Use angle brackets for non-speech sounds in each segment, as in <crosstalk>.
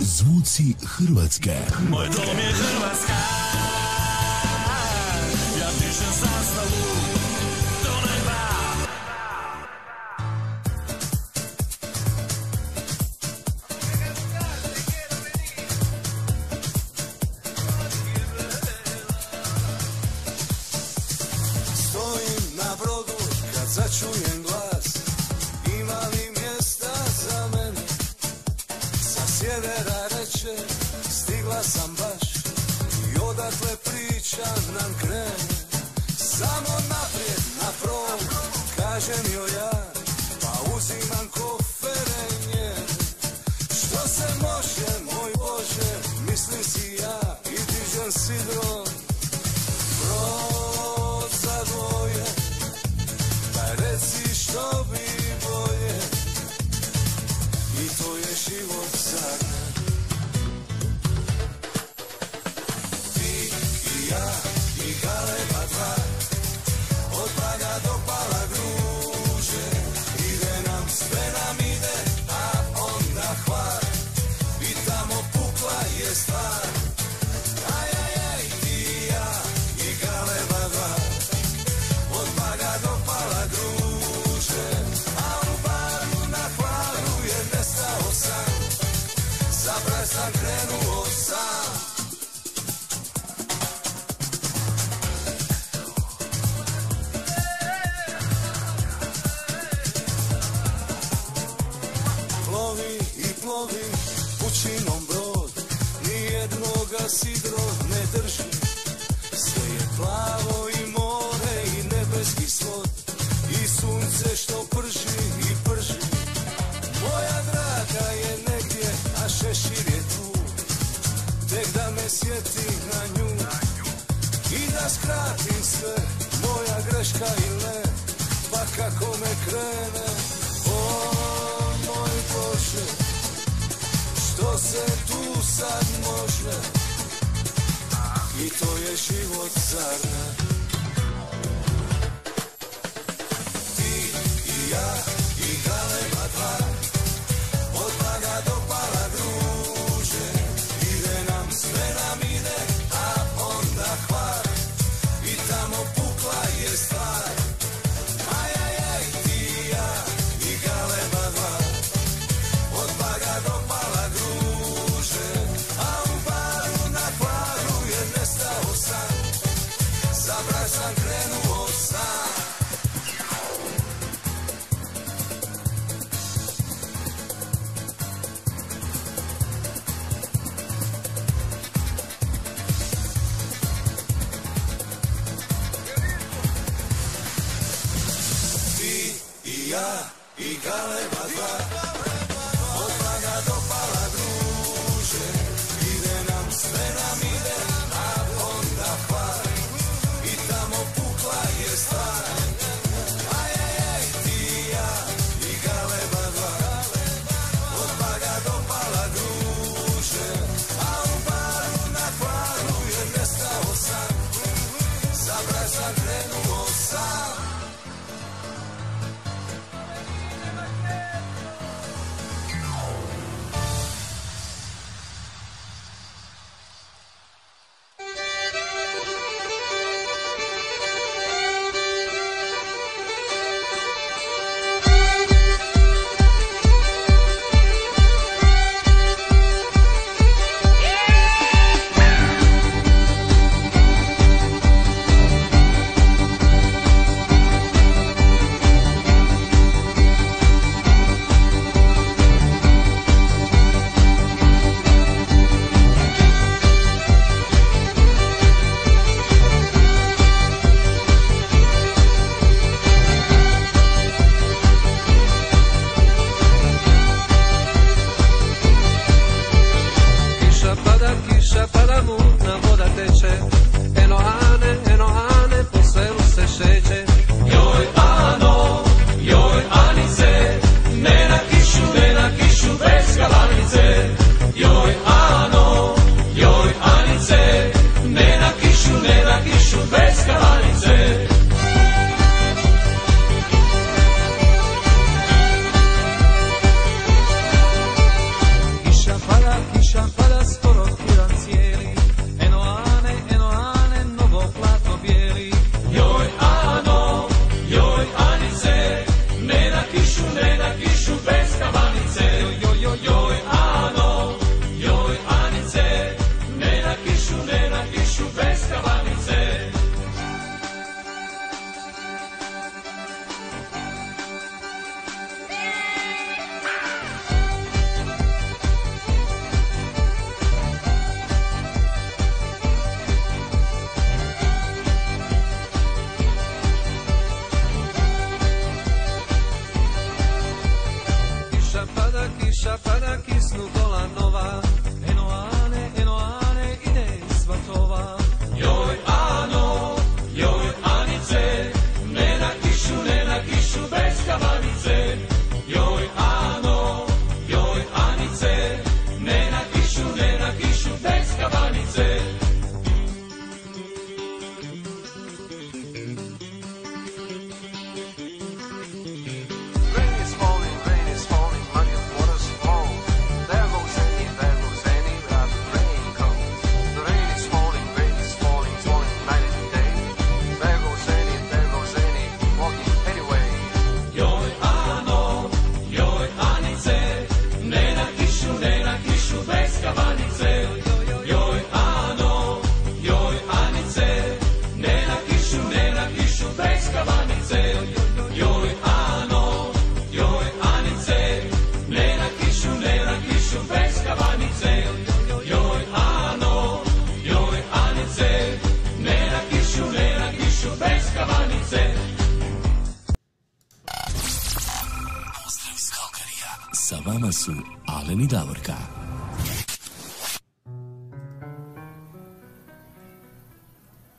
Zvuci Hrvatske. Moj dom je Hrvatska Ja pišem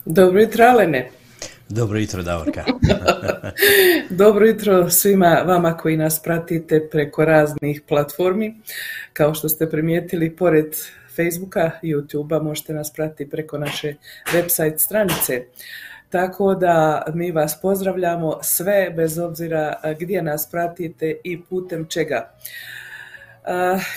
Dobro jutro, Alene. Dobro jutro, Davorka. <laughs> Dobro jutro svima vama koji nas pratite preko raznih platformi. Kao što ste primijetili, pored Facebooka, YouTubea možete nas pratiti preko naše website stranice. Tako da mi vas pozdravljamo sve bez obzira gdje nas pratite i putem čega.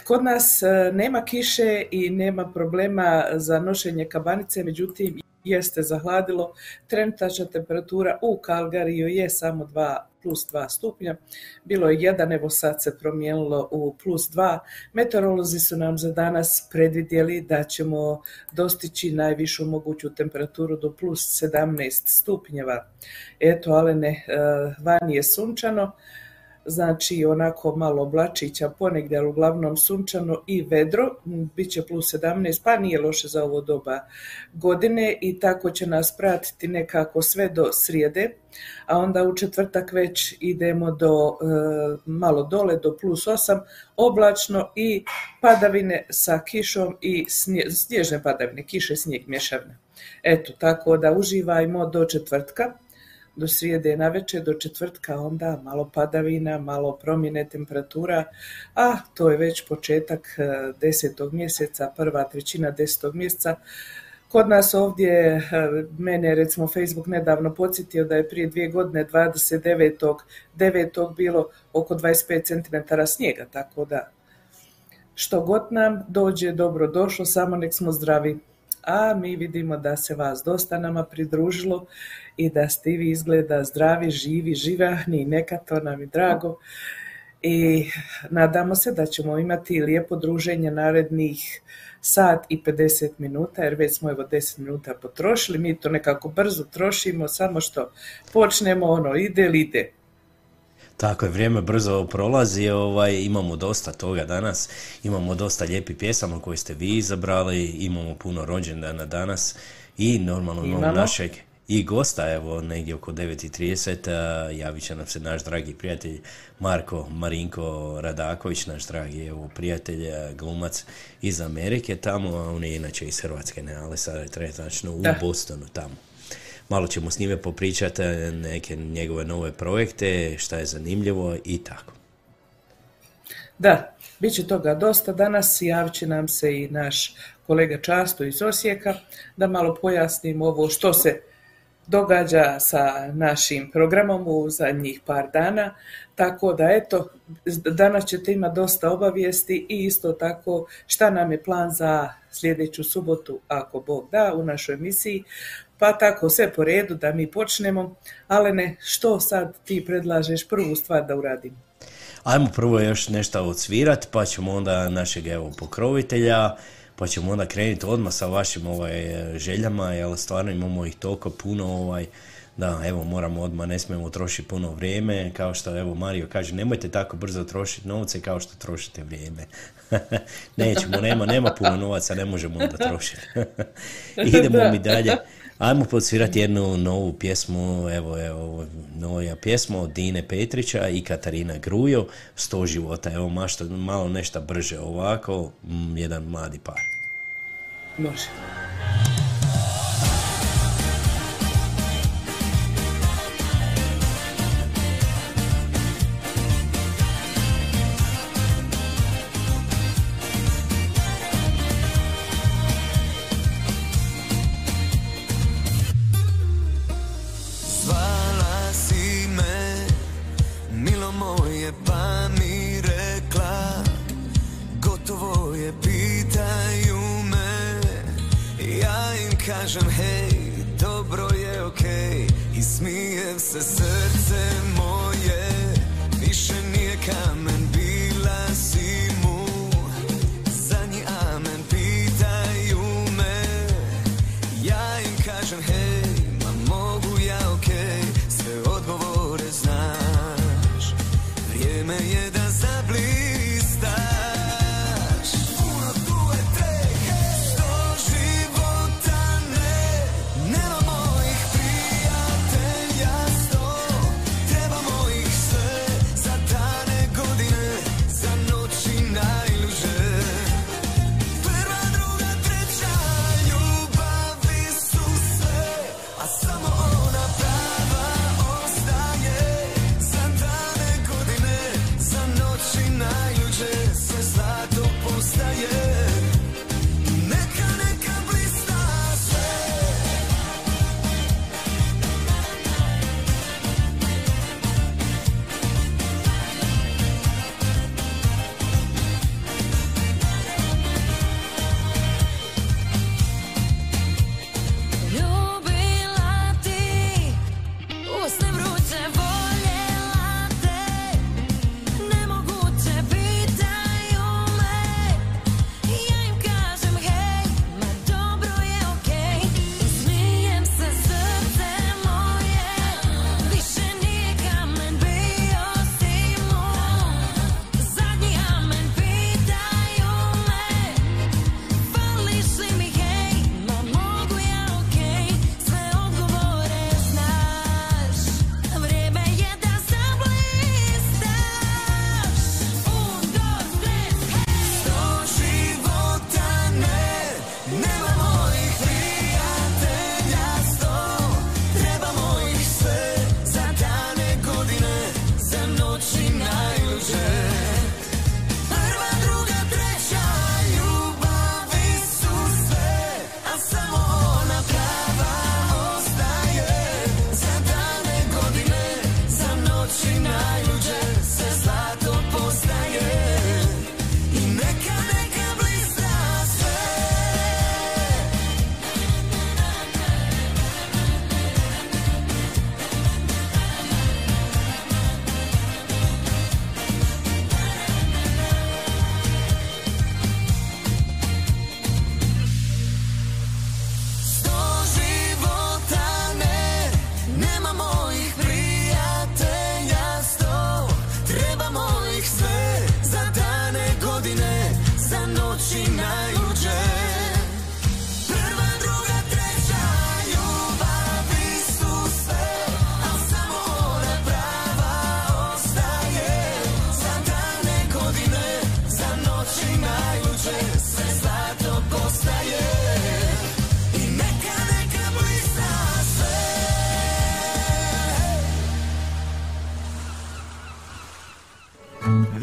Kod nas nema kiše i nema problema za nošenje kabanice, međutim jeste zahladilo. Trenutačna temperatura u Kalgariju je samo 2 plus 2 stupnja. Bilo je jedan, evo sad se promijenilo u plus 2. Meteorolozi su nam za danas predvidjeli da ćemo dostići najvišu moguću temperaturu do plus 17 stupnjeva. Eto, ale ne, vani je sunčano znači onako malo oblačića ponegdje, ali uglavnom sunčano i vedro, bit će plus 17, pa nije loše za ovo doba godine i tako će nas pratiti nekako sve do srijede, a onda u četvrtak već idemo do e, malo dole do plus 8, oblačno i padavine sa kišom i snježne padavine, kiše, snijeg, mješavne. Eto, tako da uživajmo do četvrtka do srijede navečer, do četvrtka onda malo padavina, malo promjene temperatura, a to je već početak e, desetog mjeseca, prva trećina desetog mjeseca. Kod nas ovdje, e, mene recimo Facebook nedavno podsjetio da je prije dvije godine 29.9. bilo oko 25 cm snijega, tako da što god nam dođe dobro došlo, samo nek smo zdravi. A mi vidimo da se vas dosta nama pridružilo i da ste vi izgleda zdravi, živi, živahni i neka to nam je drago. I nadamo se da ćemo imati lijepo druženje narednih sat i 50 minuta, jer već smo evo 10 minuta potrošili, mi to nekako brzo trošimo, samo što počnemo ono ide li ide. Tako je, vrijeme brzo prolazi, ovaj, imamo dosta toga danas, imamo dosta lijepih pjesama koje ste vi izabrali, imamo puno rođendana danas i normalno imamo našeg i gosta, evo negdje oko 9.30 javit će nam se naš dragi prijatelj Marko Marinko Radaković, naš dragi evo, prijatelj, glumac iz Amerike tamo, a on je inače iz Hrvatske, ne, ali sada je trenutačno u Bostonu tamo. Malo ćemo s njime popričati neke njegove nove projekte, šta je zanimljivo i tako. Da, bit će toga dosta danas, javit će nam se i naš kolega Často iz Osijeka, da malo pojasnim ovo što se događa sa našim programom u zadnjih par dana, tako da eto, danas ćete imati dosta obavijesti i isto tako šta nam je plan za sljedeću subotu, ako Bog da, u našoj emisiji. Pa tako sve po redu da mi počnemo. Alene, što sad ti predlažeš prvu stvar da uradim? Ajmo prvo još nešto odsvirat, pa ćemo onda našeg evo pokrovitelja, pa ćemo onda krenuti odmah sa vašim ovaj, željama, jer stvarno imamo ih toliko puno, ovaj, da, evo, moramo odmah, ne smijemo trošiti puno vrijeme, kao što, evo, Mario kaže, nemojte tako brzo trošiti novce kao što trošite vrijeme. <laughs> Nećemo, nema, nema puno novaca, ne možemo onda trošiti. <laughs> <laughs> Idemo mi dalje. Ajmo podsvirati jednu novu pjesmu, evo, evo, nova pjesma od Dine Petrića i Katarina Grujo, Sto života, evo, mašto, malo nešto brže ovako, jedan mladi par. Može.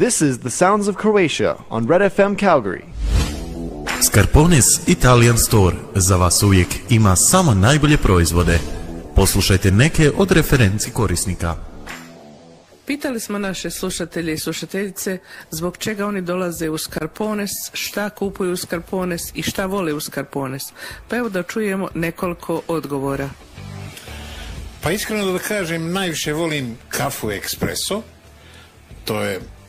This is the Sounds of Croatia on Red FM Calgary. Scarpones Italian Store za vas uvijek ima samo najbolje proizvode. Poslušajte neke od referenci korisnika. Pitali smo naše slušatelje i slušateljice zbog čega oni dolaze u Scarpones, šta kupuju u Scarpones i šta vole u Scarpones. Pa evo da čujemo nekoliko odgovora. Pa iskreno da kažem, najviše volim kafu ekspreso. To je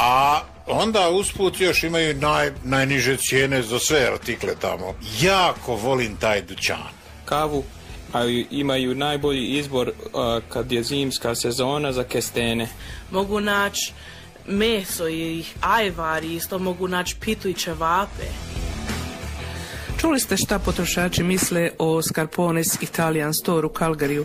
A onda usput još imaju naj, najniže cijene za sve artikle tamo. Jako volim taj dućan. Kavu a imaju najbolji izbor a, kad je zimska sezona za kestene. Mogu naći meso i ajvar i isto mogu naći pitu i čevape. Čuli ste šta potrošači misle o Scarpones Italian Store u Calgaryu.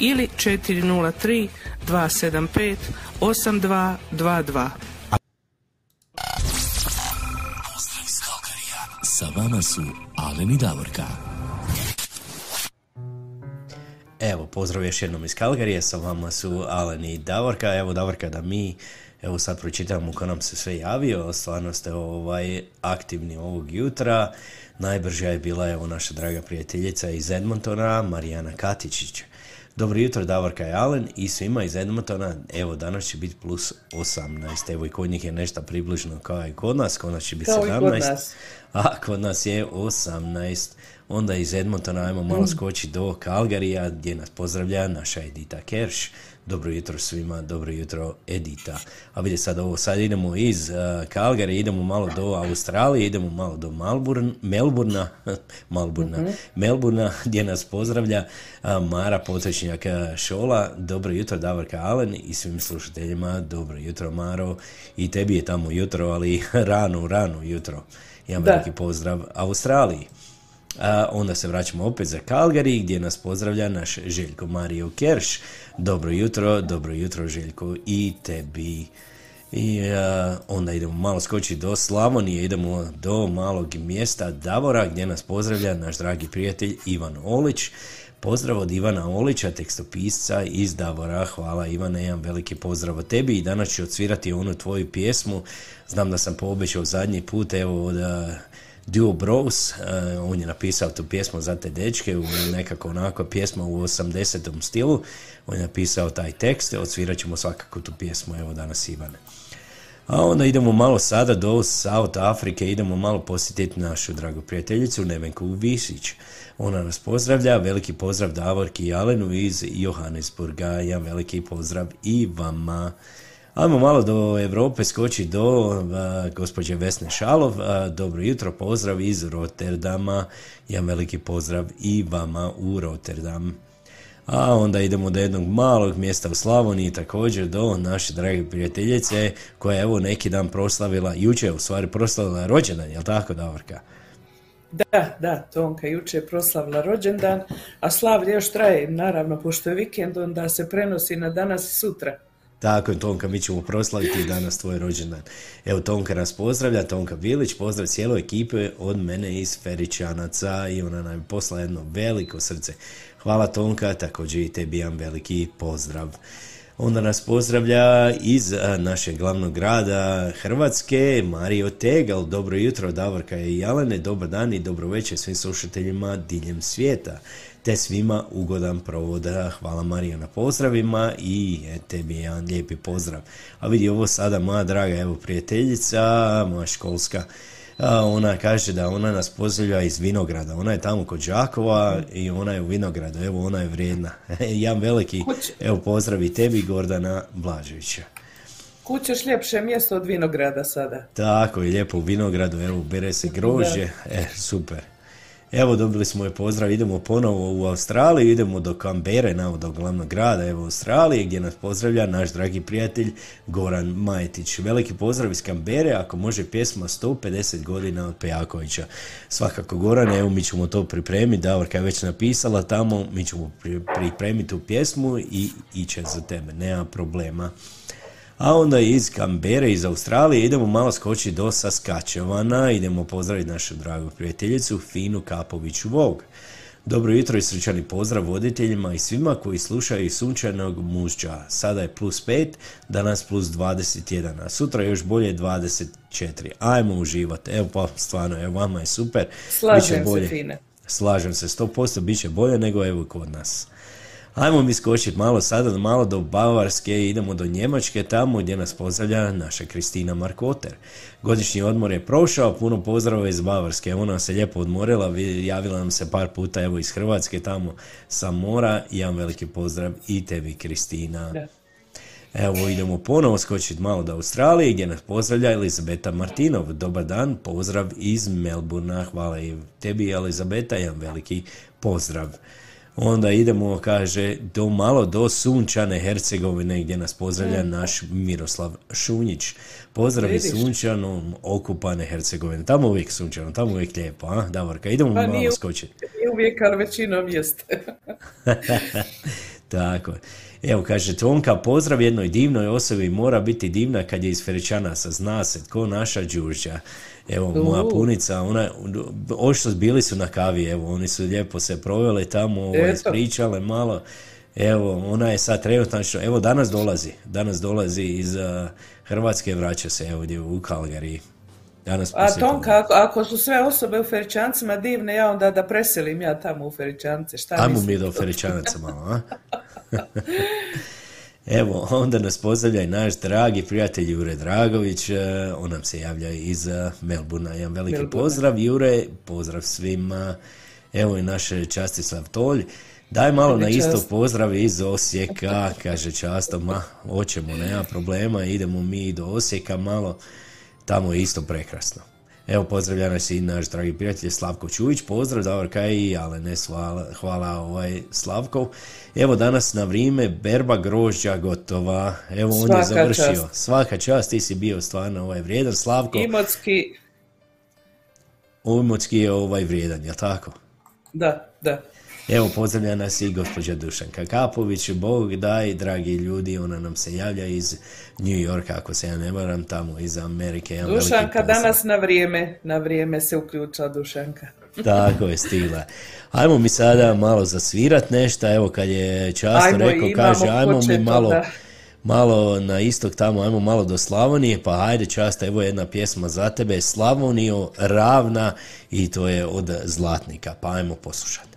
ili 403 275 8222. Pozdrav iz Kalkarija. Sa vama su Alen i Davorka. Evo, pozdrav još jednom iz Kalgarije, sa vama su Alen i Davorka. Evo, Davorka, da mi evo sad pročitamo ko nam se sve javio, stvarno ste ovaj, aktivni ovog jutra. Najbrža je bila evo naša draga prijateljica iz Edmontona, Marijana Katičić. Dobro jutro, Davorka i Alen i svima iz Edmontona. Evo, danas će biti plus 18. Evo i kod njih je nešto približno kao i kod nas. Kod nas će biti Kao i 17. kod nas. A kod nas je 18. Onda iz Edmontona ajmo malo <clears throat> skoči do Kalgarija gdje nas pozdravlja naša Edita Kerš. Dobro jutro svima, dobro jutro Edita. A vidite sad ovo, sad idemo iz uh, idemo malo do Australije, idemo malo do Melbourne, <laughs> Melburna, Melburna, Melburna gdje nas pozdravlja uh, Mara Potočnjak uh, Šola. Dobro jutro Davorka Alen i svim slušateljima, dobro jutro Maro. I tebi je tamo jutro, ali <laughs> rano, rano jutro. Da. veliki pozdrav Australiji. A onda se vraćamo opet za Calgary gdje nas pozdravlja naš Željko Mario Kerš. Dobro jutro, dobro jutro Željko i tebi. I a, onda idemo malo skočiti do Slavonije, idemo do malog mjesta Davora gdje nas pozdravlja naš dragi prijatelj Ivan Olić. Pozdrav od Ivana Olića, tekstopisca iz Davora. Hvala Ivane, jedan veliki pozdrav od tebi i danas ću odsvirati onu tvoju pjesmu. Znam da sam poobećao zadnji put, evo od a, Duo Bros, eh, on je napisao tu pjesmu za te dečke, u nekako onako pjesma u 80. stilu, on je napisao taj tekst, odsvirat ćemo svakako tu pjesmu, evo danas Ivane. A onda idemo malo sada do South Afrike, idemo malo posjetiti našu dragu prijateljicu Nevenku Visić. Ona nas pozdravlja, veliki pozdrav Davorki i Alenu iz Johannesburga, jedan veliki pozdrav i vama. Ajmo malo do Europe skoči do a, gospođe Vesne Šalov. A, dobro jutro, pozdrav iz Rotterdama. Jedan veliki pozdrav i vama u Rotterdam. A onda idemo do jednog malog mjesta u Slavoniji također do naše drage prijateljice koja je evo neki dan proslavila, jučer je u stvari proslavila rođendan, jel tako Davorka? Da, da, Tonka juče je proslavila rođendan, a slavlje još traje, naravno, pošto je vikend, onda se prenosi na danas i sutra. Tako je, Tonka, mi ćemo proslaviti danas tvoj rođendan. Evo, Tonka nas pozdravlja, Tonka Bilić, pozdrav cijeloj ekipe od mene iz Feričanaca i ona nam je posla jedno veliko srce. Hvala Tonka, također i tebi jedan veliki pozdrav. Onda nas pozdravlja iz našeg glavnog grada Hrvatske, Mario Tegal. Dobro jutro, Davorka i Jelene, dobar dan i dobro večer svim slušateljima diljem svijeta. Te svima ugodan provod. Hvala Marija na pozdravima i tebi jedan lijepi pozdrav. A vidi ovo sada, moja draga evo prijateljica, moja školska ona kaže da ona nas pozdravlja iz Vinograda. Ona je tamo kod Đakova i ona je u Vinogradu. Evo, ona je vrijedna. <laughs> Jedan veliki, evo, pozdrav i tebi, Gordana Blaževića. Kućeš ljepše mjesto od Vinograda sada. Tako je, lijepo u Vinogradu, evo, bere se grožđe. E, super. Evo, dobili smo je pozdrav, idemo ponovo u Australiju, idemo do Kambere, na do glavnog grada, evo Australije, gdje nas pozdravlja naš dragi prijatelj Goran Majetić. Veliki pozdrav iz Kambere, ako može pjesma 150 godina od Pejakovića. Svakako Goran, evo mi ćemo to pripremiti, Davorka je već napisala tamo, mi ćemo pripremiti tu pjesmu i iće za tebe, nema problema. A onda iz Kambere, iz Australije, idemo malo skočiti do Saskačevana, idemo pozdraviti našu dragu prijateljicu Finu Kapoviću Vog. Dobro jutro i srećani pozdrav voditeljima i svima koji slušaju sunčanog mužđa. Sada je plus 5, danas plus 21, a sutra još bolje 24. Ajmo uživati. Evo pa stvarno, evo vama je super. Slažem bolje. se fine. Slažem se, 100% bit će bolje nego evo kod nas. Ajmo mi skočiti malo sada, malo do Bavarske, idemo do Njemačke, tamo gdje nas pozdravlja naša Kristina Markoter. Godišnji odmor je prošao, puno pozdrava iz Bavarske, ona se lijepo odmorila, javila nam se par puta evo iz Hrvatske, tamo sa mora, jedan veliki pozdrav i tebi Kristina. Evo idemo ponovo skočiti malo do Australije gdje nas pozdravlja Elizabeta Martinov. Dobar dan, pozdrav iz Melburna. Hvala i tebi Elizabeta, jedan veliki pozdrav. Onda idemo, kaže, do malo do sunčane Hercegovine gdje nas pozdravlja naš Miroslav Šunjić. Pozdrav sunčanom okupane Hercegovine. Tamo uvijek sunčano, tamo uvijek lijepo, a? Davorka, idemo pa malo skočiti. Nije uvijek, ali većinom jeste. <laughs> Tako Evo, kaže Tonka, pozdrav jednoj divnoj osobi, mora biti divna kad je iz Feričanasa, zna se, tko naša Đurđa. Evo, moja punica, ona, ošto bili su na kavi, evo, oni su lijepo se proveli tamo, ovaj, ispričale malo. Evo, ona je sad trenutno, evo danas dolazi, danas dolazi iz uh, Hrvatske, vraća se evo gdje u Kalgari. Danas A Tonka, ako, ako, su sve osobe u Feričancima divne, ja onda da preselim ja tamo u Feričance, šta Ajmo mi do Feričanaca malo, a? <laughs> <laughs> Evo, <laughs> onda nas pozdravlja i naš dragi prijatelj Jure Dragović, e, on nam se javlja iz e, Melburna. Jedan veliki pozdrav Jure, pozdrav svima. Evo i naš Častislav Tolj. Daj malo na isto pozdrav iz Osijeka, kaže často, ma, hoćemo, nema problema, idemo mi do Osijeka malo, tamo je isto prekrasno. Evo, pozdravlja nas i naš dragi prijatelj Slavko Čuvić, pozdrav, Davorka i ale ne hvala, hvala ovaj Slavkov. Evo danas na vrijeme berba grožđa gotova, evo on je završio. Svaka čast, ti si bio stvarno ovaj vrijedan, Slavko. Imotski. Imotski je ovaj vrijedan, jel tako? Da, da. Evo, pozdravlja nas i gospođa Dušanka Kapović. Bog daj, dragi ljudi, ona nam se javlja iz New Yorka, ako se ja ne varam, tamo iz Amerike. Dušanka danas na vrijeme, na vrijeme se uključila Dušanka. Tako je, stigla. Ajmo mi sada malo zasvirat nešto, evo kad je často rekao, kaže, ajmo mi malo... malo na istok tamo, ajmo malo do Slavonije, pa hajde časta, evo jedna pjesma za tebe, Slavonio, ravna i to je od Zlatnika, pa ajmo poslušati.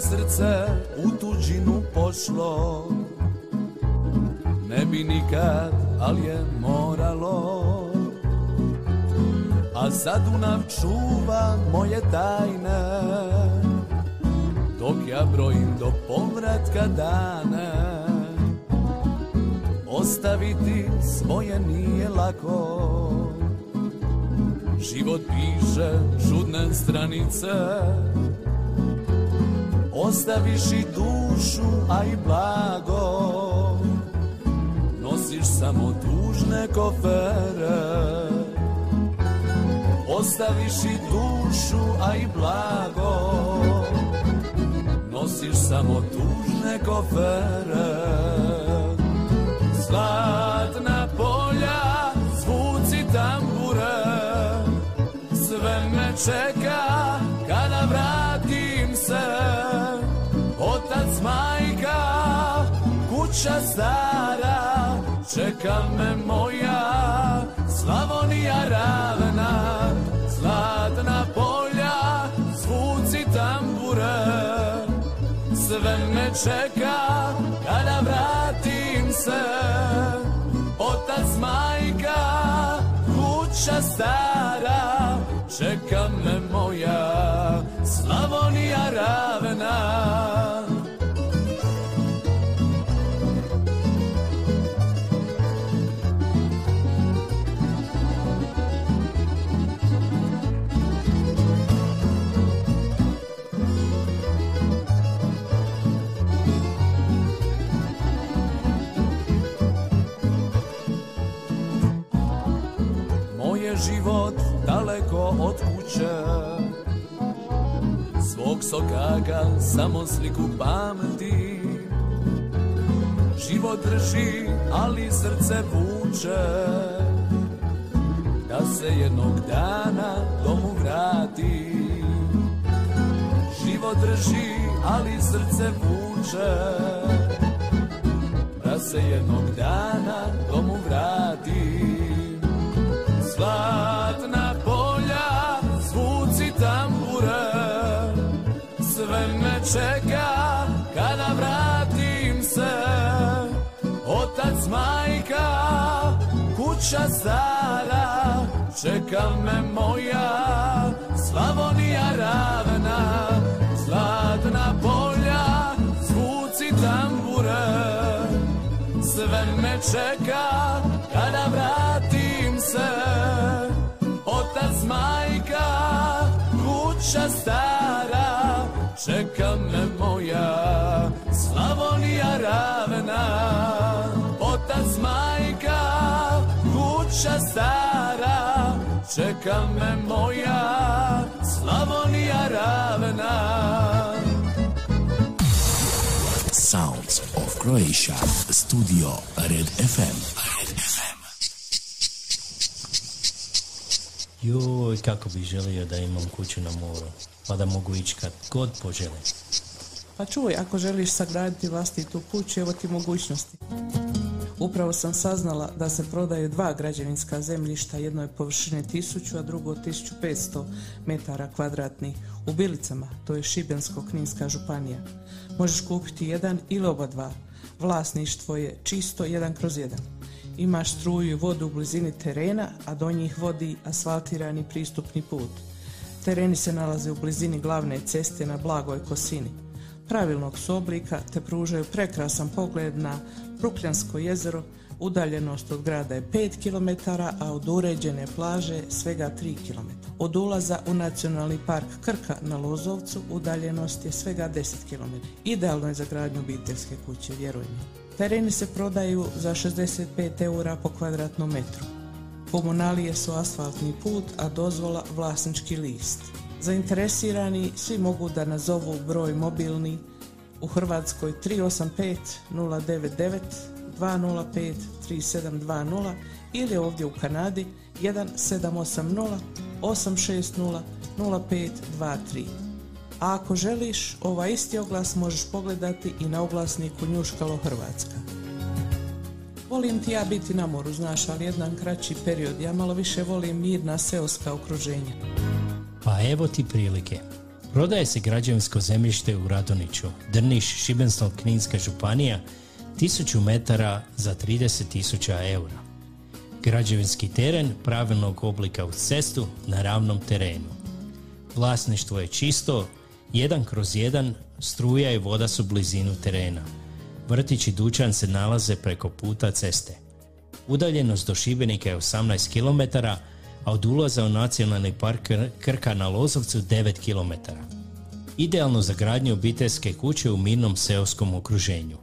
Srce u tuđinu pošlo Ne bi nikad, ali je moralo a sad Dunav čuva moje tajne. Dok ja brojim do povratka dane. Ostaviti svoje nije lako. Život piše čudne stranice. Ostaviš i dušu, a i blago. Nosiš samo tužne kofere Ostaviš i dušu, a i blago. Nosiš samo tužne kofere. Zlatna polja, zvuci tambure. Sve me čeka kada vratim se. Otac, majka, kuća stara, čeka me moja Slavonija ravna, zlatna polja, zvuci tambure. Sve me čeka kada vratim se, otac majka, kuća stara, čeka me moja Slavonija ravna. Život daleko od kuće. Svog sokaka samo sliku pamti. Život drži, ali srce vuče. Da se jednog dana domu vrati. Život drži, ali srce vuče. Da se jednog dana domu vrati Zlatna polja, zvuci tambure. Sve me čeka kada vratim se. Otac, majka, kuća stara Čeka me moja Slavonija ravna. Zlatna polja, zvuci tambure. Sve me čeka kada vratim kuća stara Čeka me moja Slavonija ravna Otac, majka, kuća stara Čeka me moja Slavonija ravna Sounds of Croatia. Studio Red FM. Red FM. Joj, kako bi želio da imam kuću na moru, pa da mogu ići kad god poželim. Pa čuj, ako želiš sagraditi vlastitu kuću, evo ti mogućnosti. Upravo sam saznala da se prodaju dva građevinska zemljišta, jedno je površine 1000, a drugo 1500 metara kvadratnih. U Bilicama, to je Šibensko-Kninska županija. Možeš kupiti jedan ili oba dva. Vlasništvo je čisto jedan kroz jedan. Imaš struju i vodu u blizini terena, a do njih vodi asfaltirani pristupni put. Tereni se nalaze u blizini glavne ceste na blagoj kosini. Pravilnog su oblika te pružaju prekrasan pogled na Brukljansko jezero, udaljenost od grada je 5 km, a od uređene plaže svega 3 km. Od ulaza u nacionalni park Krka na Lozovcu udaljenost je svega 10 km. Idealno je za gradnju obiteljske kuće, vjeruj mi. Tereni se prodaju za 65 eura po kvadratnom metru. Komunalije su asfaltni put, a dozvola vlasnički list. Zainteresirani svi mogu da nazovu broj mobilni u Hrvatskoj 385 099 205 3720 ili ovdje u Kanadi 1780 860 0523. A ako želiš, ovaj isti oglas možeš pogledati i na oglasniku Njuškalo Hrvatska. Volim ti ja biti na moru, znaš, ali jedan kraći period. Ja malo više volim mirna seoska okruženja. Pa evo ti prilike. Prodaje se građevinsko zemljište u Radoniću, Drniš, Šibensko-Kninska županija, 1000 metara za 30.000 eura. Građevinski teren pravilnog oblika uz cestu na ravnom terenu. Vlasništvo je čisto, jedan kroz jedan, struja i voda su blizinu terena. Vrtić i dućan se nalaze preko puta ceste. Udaljenost do Šibenika je 18 km, a od ulaza u nacionalni park Krka na Lozovcu 9 km. Idealno za gradnju obiteljske kuće u mirnom seoskom okruženju.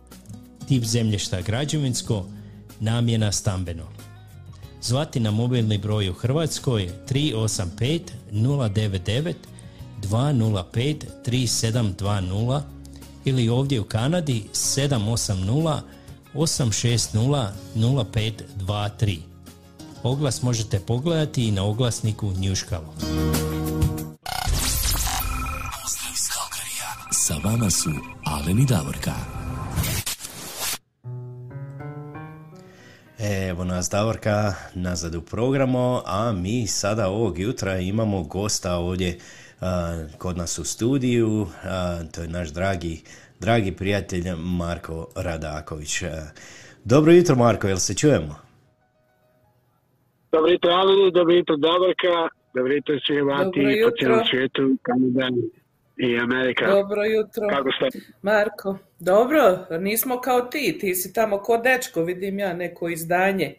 Tip zemljišta građevinsko, namjena stambeno. Zvati na mobilni broj u Hrvatskoj 385 099 205 3720 ili ovdje u Kanadi 780 860 0523. Oglas možete pogledati i na oglasniku Njuškalo. Sa vama su Alen i Davorka. Evo nas Davorka nazad u programu, a mi sada ovog jutra imamo gosta ovdje kod nas u studiju, a, to je naš dragi, dragi prijatelj Marko Radaković. A, dobro jutro Marko, jel se čujemo? Dobro jutro Aleni, dobro jutro Davorka, dobro jutro svi Hrvati Dobro po cijelom svijetu, Kanada i Amerika. Dobro jutro. Kako ste? Marko, dobro, nismo kao ti, ti si tamo ko dečko, vidim ja neko izdanje.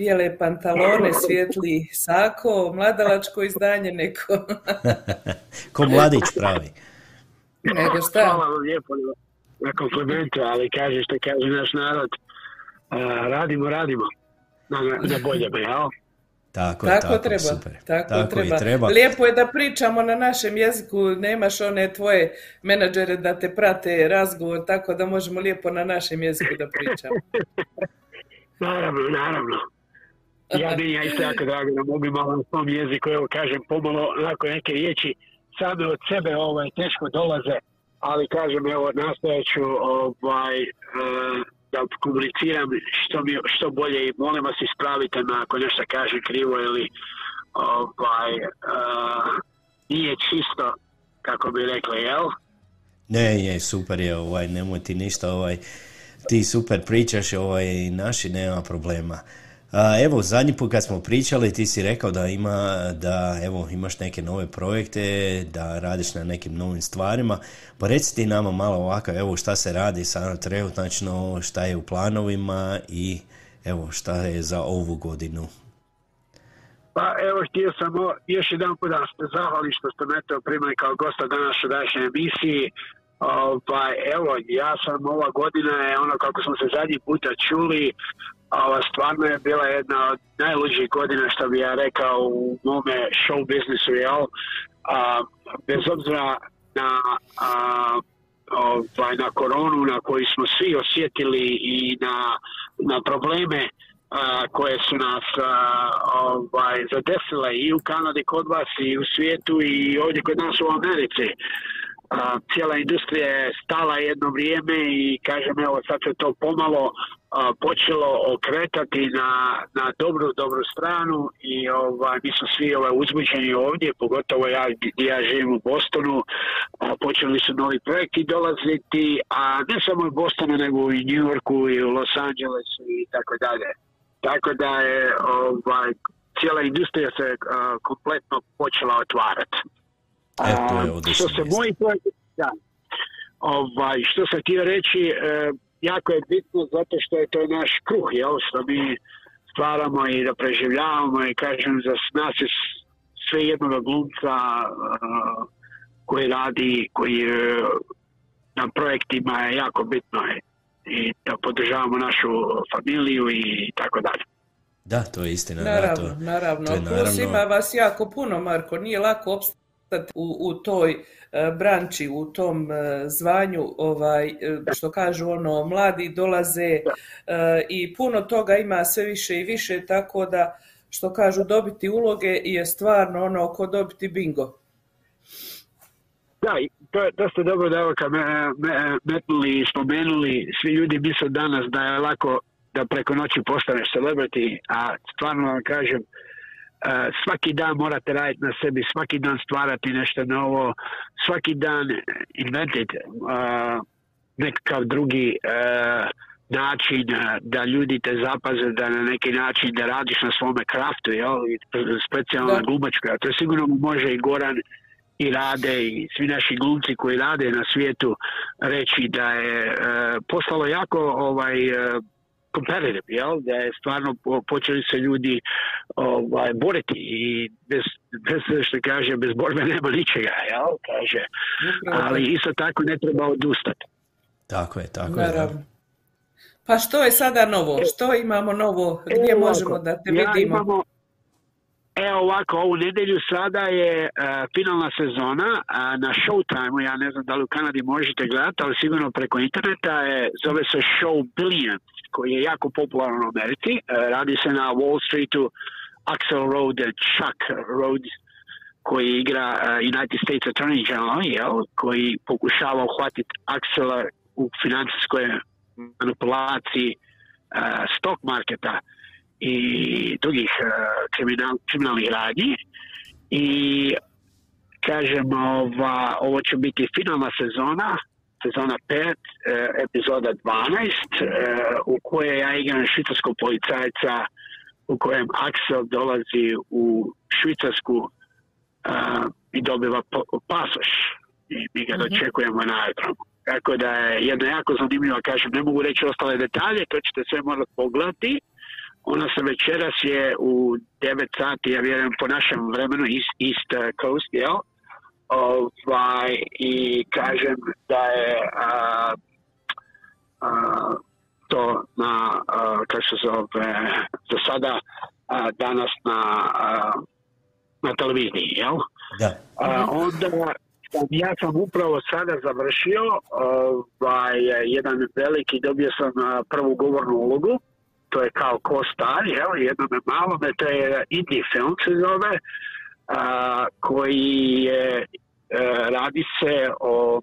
Bijele pantalone, svijetli sako, mladalačko izdanje neko. <laughs> Ko mladić pravi. Nego šta? Hvala vam lijepo na- komplimentu, ali kaže što kaže naš narod, radimo, radimo na, na boljeme, jel? Tako, Tako, tako, treba, super. tako, tako treba. i treba. Lijepo je da pričamo na našem jeziku, nemaš one tvoje menadžere da te prate razgovor, tako da možemo lijepo na našem jeziku da pričamo. <laughs> Naravno, naravno. Ja bi ja isto jako drago da mogu malo na svom jeziku, evo kažem, pomalo onako neke riječi same od sebe ovaj, teško dolaze, ali kažem, evo, nastojat ću ovaj, e, da komuniciram što, mi, što bolje i molim vas ispravite me ako nešto kažem krivo ili ovaj, e, nije čisto, kako bi rekli, jel? Ne, je, super je, ovaj, nemoj ti ništa, ovaj, ti super pričaš, ovaj, naši nema problema. Evo, zadnji put kad smo pričali, ti si rekao da ima, da, evo, imaš neke nove projekte, da radiš na nekim novim stvarima, pa reci ti nama malo ovako, evo, šta se radi sada trenutačno, šta je u planovima i, evo, šta je za ovu godinu. Pa evo, htio sam o- još jedan put da vam se zahvalim što ste me primili kao gosta danas u današnjoj emisiji. Pa evo, ja sam ova godina je ono kako smo se zadnji puta čuli, ova, stvarno je bila jedna od najluđih godina što bi ja rekao u mome show biznisu, jel? A, bez obzira na a, ovaj, na koronu na koju smo svi osjetili i na, na probleme a, koje su nas a, ovaj, zadesile i u Kanadi kod vas i u svijetu i ovdje kod nas u Americi. Cijela industrija je stala jedno vrijeme i kažem evo sad se to pomalo a, počelo okretati na, na dobru, dobru stranu i ovaj, mi smo svi ovaj, uzbuđeni ovdje, pogotovo ja ja živim u Bostonu, počeli su novi projekti dolaziti, a ne samo u Bostonu nego i New Yorku i u Los Angelesu i tako dalje. Tako da je ovaj, cijela industrija se a, kompletno počela otvarati. E, to je Što se moji projekti, da. Ovaj, što sam htio reći, e, jako je bitno zato što je to naš kruh, jel, što mi stvaramo i da preživljavamo i kažem za nas je sve jednoga glumca e, koji radi, koji e, na projektima je jako bitno je i da podržavamo našu familiju i tako dalje. Da, to je istina. da, Naravno, to, naravno. to je Plus naravno- ima vas jako puno, Marko. Nije lako opstati u, u toj e, branči, u tom e, zvanju, ovaj, e, što kažu ono, mladi dolaze i puno toga ima sve više i više, tako da, što kažu, dobiti uloge je stvarno ono ko dobiti bingo. Da, to, to ste dobro da kad me, me, metnuli i spomenuli, svi ljudi misle danas da je lako da preko noći postaneš celebrity, a stvarno vam kažem, svaki dan morate raditi na sebi, svaki dan stvarati nešto novo, svaki dan inventit uh, nekakav drugi e, način e, da ljudi te zapaze, da na neki način da radiš na svome kraftu, jel? Specijalno na glumačkoj, a to sigurno može i Goran i rade i svi naši glumci koji rade na svijetu reći da je e, postalo jako ovaj e, competitive, jel? Da je stvarno po- počeli se ljudi ovaj, boriti i bez, bez što kaže, bez borbe nema ničega, jel? Kaže. Ali isto tako ne treba odustati. Tako je, tako je. da. Naravno. Pa što je sada novo? Što imamo novo? Gdje Evo možemo ovako, da te ja vidimo? Imamo, evo ovako, ovu nedjelju sada je e, finalna sezona a, na Showtime, ja ne znam da li u Kanadi možete gledati, ali sigurno preko interneta je, zove se Show Billions, koji je jako popularan u Americi. E, radi se na Wall Streetu, Axel Road, Chuck Rhodes, koji igra e, United States Attorney General, jel, koji pokušava uhvatiti Axela u financijskoj manipulaciji stock marketa i drugih kriminal, kriminalnih radnji i kažem ova, ovo će biti finalna sezona sezona 5, epizoda 12 u kojoj ja igram švicarskog policajca u kojem Axel dolazi u Švicarsku uh, i dobiva pasoš i mi ga dočekujemo na aerodromu. Tako da je jedna jako zanimljiva, kažem, ne mogu reći ostale detalje, to ćete sve morati pogledati. Ona se večeras je u 9 sati, ja vjerujem po našem vremenu, East, East Coast, jel? Ovaj, I kažem da je a, a, to na, a, kako se zove, za sada a, danas na, a, na televiziji, jel? Da. A, onda ja sam upravo sada završio ovaj, jedan veliki, dobio sam prvu govornu ulogu, to je kao ko-star, jel, jednome malome, to je indie film se zove, a, koji je, a, radi se o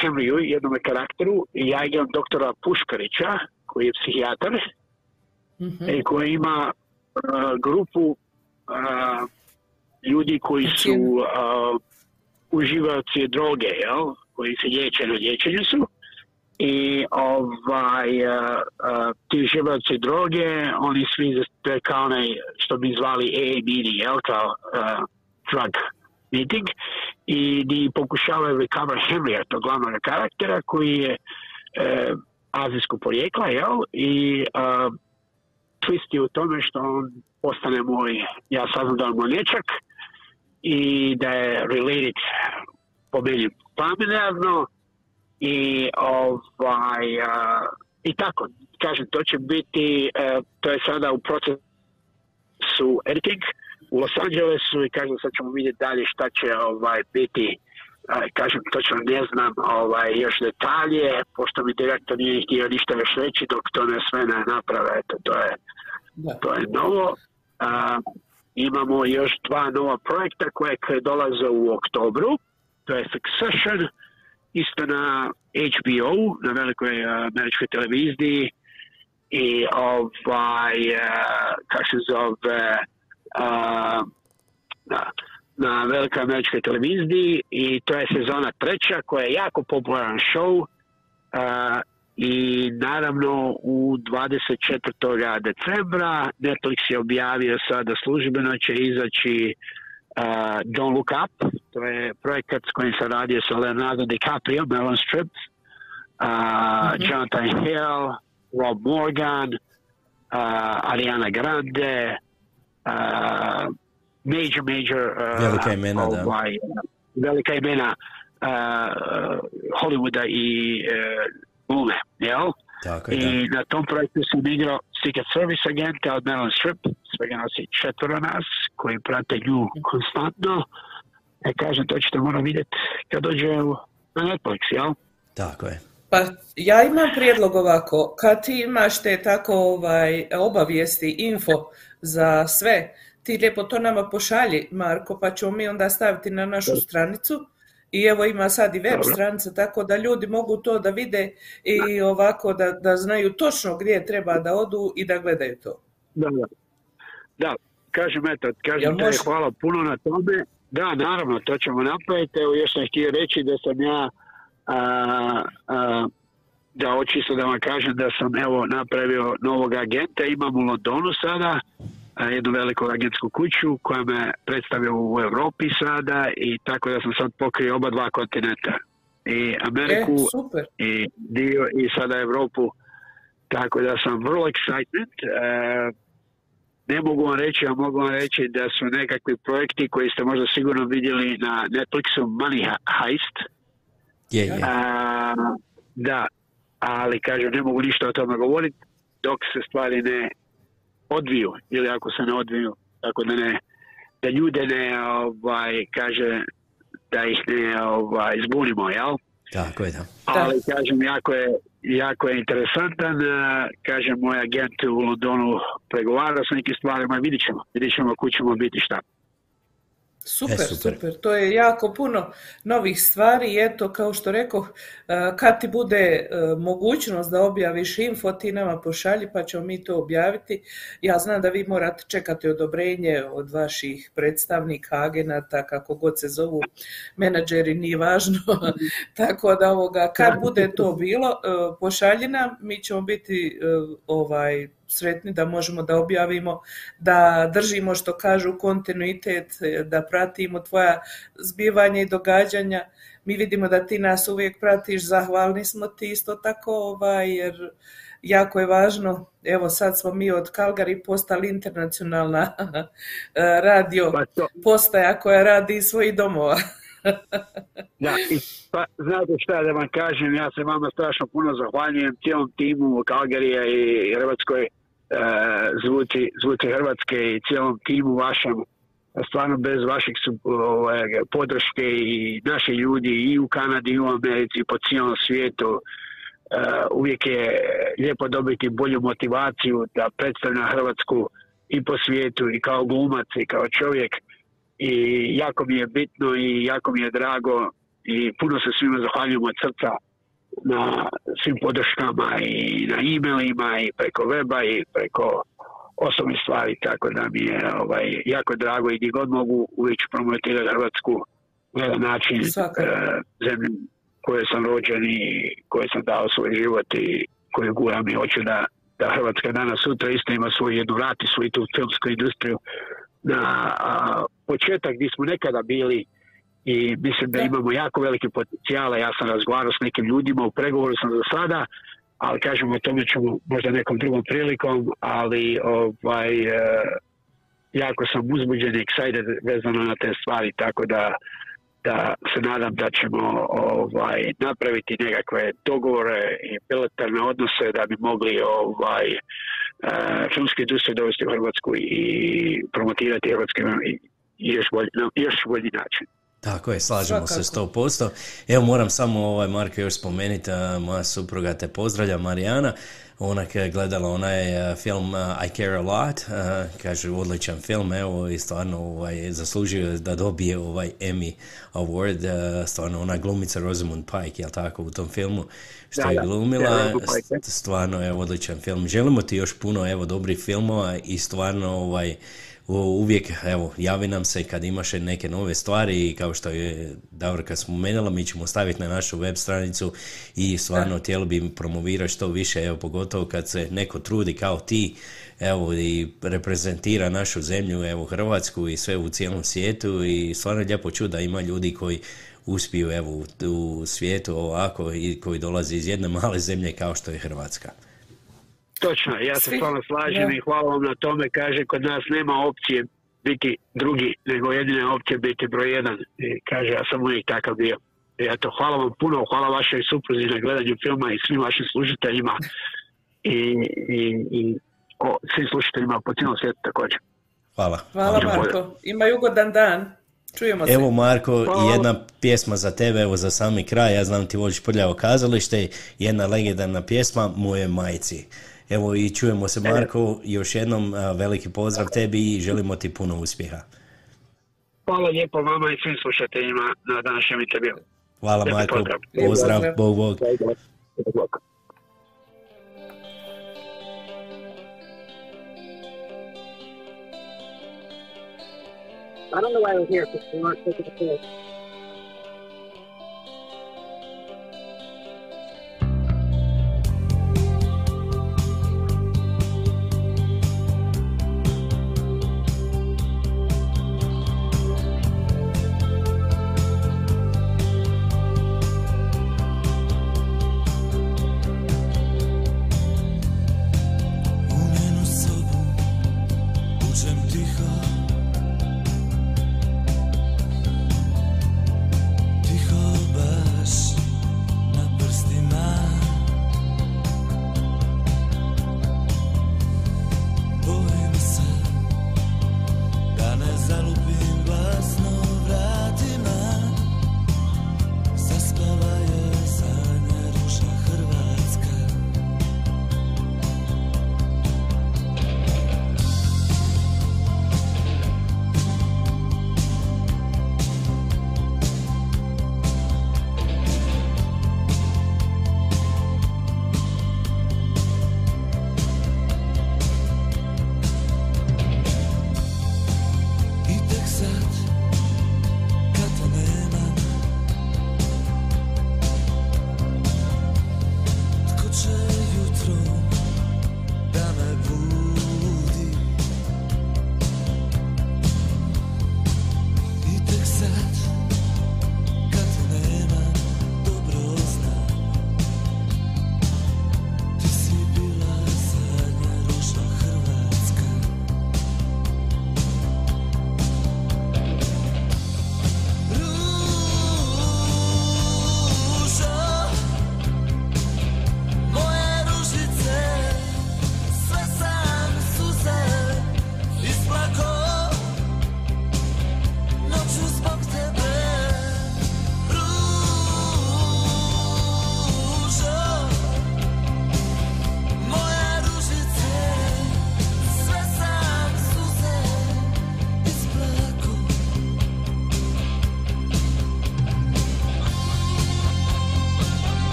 Henryu, jednome karakteru, i ja igram doktora Puškarića, koji je psihijatar, i koji ima a, grupu a, ljudi koji su a, uživaoci droge, jel? koji se liječe na liječenju su. I ovaj, a, a, ti uživaoci droge, oni svi, kao onaj što bi zvali AA meeting, jel? kao a, drug meeting. I di pokušavaju recover Henrya, to glavnog karaktera, koji je e, azijskog porijekla, jel? I a, twist je u tome što on postane moj, ja saznam da je moj nječak, i da je related po meni familijarno i ovaj i tako kažem to će biti a, to je sada u procesu editing u Los Angelesu i kažem sad ćemo vidjeti dalje šta će ovaj biti a, kažem točno ne znam ovaj još detalje pošto mi direktor nije htio ništa još reći dok to ne sve ne naprave eto to je Da. to je novo a, imamo još dva nova projekta koje dolaze u oktobru. To je Succession, isto na HBO, na velikoj uh, američkoj televiziji i ovaj, uh, kako se zove, uh, na, na velikoj američkoj televiziji i to je sezona treća koja je jako popularan show uh, i naravno u 24. decembra Netflix je objavio sada službeno će izaći Don't Look Up, to je projekat s kojim se radio sa Leonardo DiCaprio, Meryl Streep, uh, Jonathan Hill, Rob Morgan, uh, Ariana Grande, uh, major, major uh, Velika imena, da. ovaj, velika imena uh, Hollywooda i uh, glume, jel? Tako je, da. I na tom projektu sam igrao Secret Service agenta od Meryl Streep, svega nas je četvora nas koji prate nju konstantno. E kažem, to ćete morati vidjeti kad dođe u- na Netflix, jel? Tako je. Pa ja imam prijedlog ovako, kad ti imaš te tako ovaj, obavijesti, info za sve, ti lijepo to nama pošalji, Marko, pa ćemo mi onda staviti na našu stranicu. I evo ima sad i web stranica, tako da ljudi mogu to da vide i ovako da, da znaju točno gdje treba da odu i da gledaju to. Da, da. Da, kažem, eto, kažem te može? hvala puno na tome. Da, naravno, to ćemo napraviti. Evo, još sam htio reći da sam ja, a, a, da očisto da vam kažem da sam evo napravio novog agenta. Imam u Londonu sada jednu veliku agentsku kuću koja me predstavlja u Europi sada i tako da sam sad pokrio oba dva kontinenta. I Ameriku E, super. i dio i sada Europu. Tako da sam vrlo excited. E, ne mogu vam reći, a mogu vam reći da su nekakvi projekti koji ste možda sigurno vidjeli na Netflixu Money Heist. Je, je. A, da, ali kažem, ne mogu ništa o tome govoriti dok se stvari ne odviju ili ako se ne odviju, tako da ne da ljude ne ovaj, kaže da ih ne ovaj, zbunimo, jel? Tako je, da. ali kažem jako je jako je interesantan kažem moj agent u Londonu pregovara sa nekim stvarima vidit ćemo vidit ćemo kud ćemo biti šta Super, E, super, super. To je jako puno novih stvari i eto, kao što rekoh, e, kad ti bude e, mogućnost da objaviš info, ti nama pošalji pa ćemo mi to objaviti. Ja znam da vi morate čekati odobrenje od vaših predstavnika, agenata, kako god se zovu, menadžeri, nije važno. <laughs> Tako da ovoga, kad bude to bilo, e, pošalji nam, mi ćemo biti ovaj sretni da možemo da objavimo, da držimo što kažu kontinuitet, da pratimo tvoja zbivanja i događanja. Mi vidimo da ti nas uvijek pratiš, zahvalni smo ti isto tako, ovaj, jer jako je važno, evo sad smo mi od Calgary postali internacionalna <laughs> e, radio Pa postaja koja radi iz svojih domova. <laughs> da, i, pa, znate šta da vam kažem, ja se vama strašno puno zahvaljujem cijelom timu Kalgarija i Hrvatskoj zvuci, zvuci Hrvatske i cijelom timu vašem. Stvarno bez su, ovaj, podrške i naši ljudi i u Kanadi i u Americi i po cijelom svijetu e, uvijek je lijepo dobiti bolju motivaciju da predstavlja Hrvatsku i po svijetu i kao glumac i kao čovjek i jako mi je bitno i jako mi je drago i puno se svima zahvaljujem od srca na svim podrškama i na e-mailima i preko weba i preko osobnih stvari, tako da mi je ovaj, jako drago i gdje god mogu uvijek ću promovirati Hrvatsku na jedan način e, zemlju koje sam rođen i koje sam dao svoj život i koju guram i hoću da, da Hrvatska danas sutra isto ima svoju jednu vrati, svoju tu filmsku industriju na a, početak gdje smo nekada bili i mislim da imamo jako velike potencijale. Ja sam razgovarao s nekim ljudima, u pregovoru sam za sada, ali kažem o tome ćemo možda nekom drugom prilikom, ali ovaj, e, jako sam uzbuđen i excited vezano na te stvari, tako da da se nadam da ćemo ovaj napraviti nekakve dogovore i bilateralne odnose da bi mogli ovaj e, filmsku industriju dovesti u Hrvatsku i promotirati hrvatski i i još bolji, na još bolji način. Tako je, slažemo se Svakako. 100%. Evo moram samo ovaj Marko još spomenuti, moja supruga te pozdravlja, Marijana. Ona je gledala onaj film I Care a Lot, kaže odličan film, evo i stvarno ovaj, zaslužio da dobije ovaj Emmy Award, stvarno ona glumica Rosamund Pike, jel tako, u tom filmu što Da, je glumila, stvarno je odličan film. Želimo ti još puno evo dobrih filmova i stvarno ovaj uvijek evo javi nam se kad imaš neke nove stvari i kao što je Davorka spomenula mi ćemo staviti na našu web stranicu i stvarno htjeli bi promovirati što više evo pogotovo kad se neko trudi kao ti evo i reprezentira našu zemlju evo Hrvatsku i sve u cijelom svijetu i stvarno je lijepo čuti da ima ljudi koji uspiju evo u, svijetu ovako i koji dolaze iz jedne male zemlje kao što je Hrvatska. Točno, ja se Svi- s vama slažem i hvala vam na tome. Kaže, kod nas nema opcije biti drugi, nego jedina opcija biti broj jedan. I kaže, ja sam uvijek takav bio. I eto, hvala vam puno, hvala vašoj supruzi na gledanju filma i svim vašim služiteljima i, i, i o, svim slušateljima po cijelom svijetu također. Hvala. Hvala Hvala. Marko. Imaj ugodan dan. Čujemo se. Evo Marko, Hvala. jedna pjesma za tebe, evo za sami kraj, ja znam ti voliš prljavo kazalište, jedna legendarna pjesma Moje majci. Evo i čujemo se Marko, još jednom veliki pozdrav tebi i želimo ti puno uspjeha. Hvala lijepo vama i svim slušateljima na današnjem intervju. Hvala Lijepi Marko, pozdrav. pozdrav, bog bog. Bog. I don't know why we're here because we weren't taking the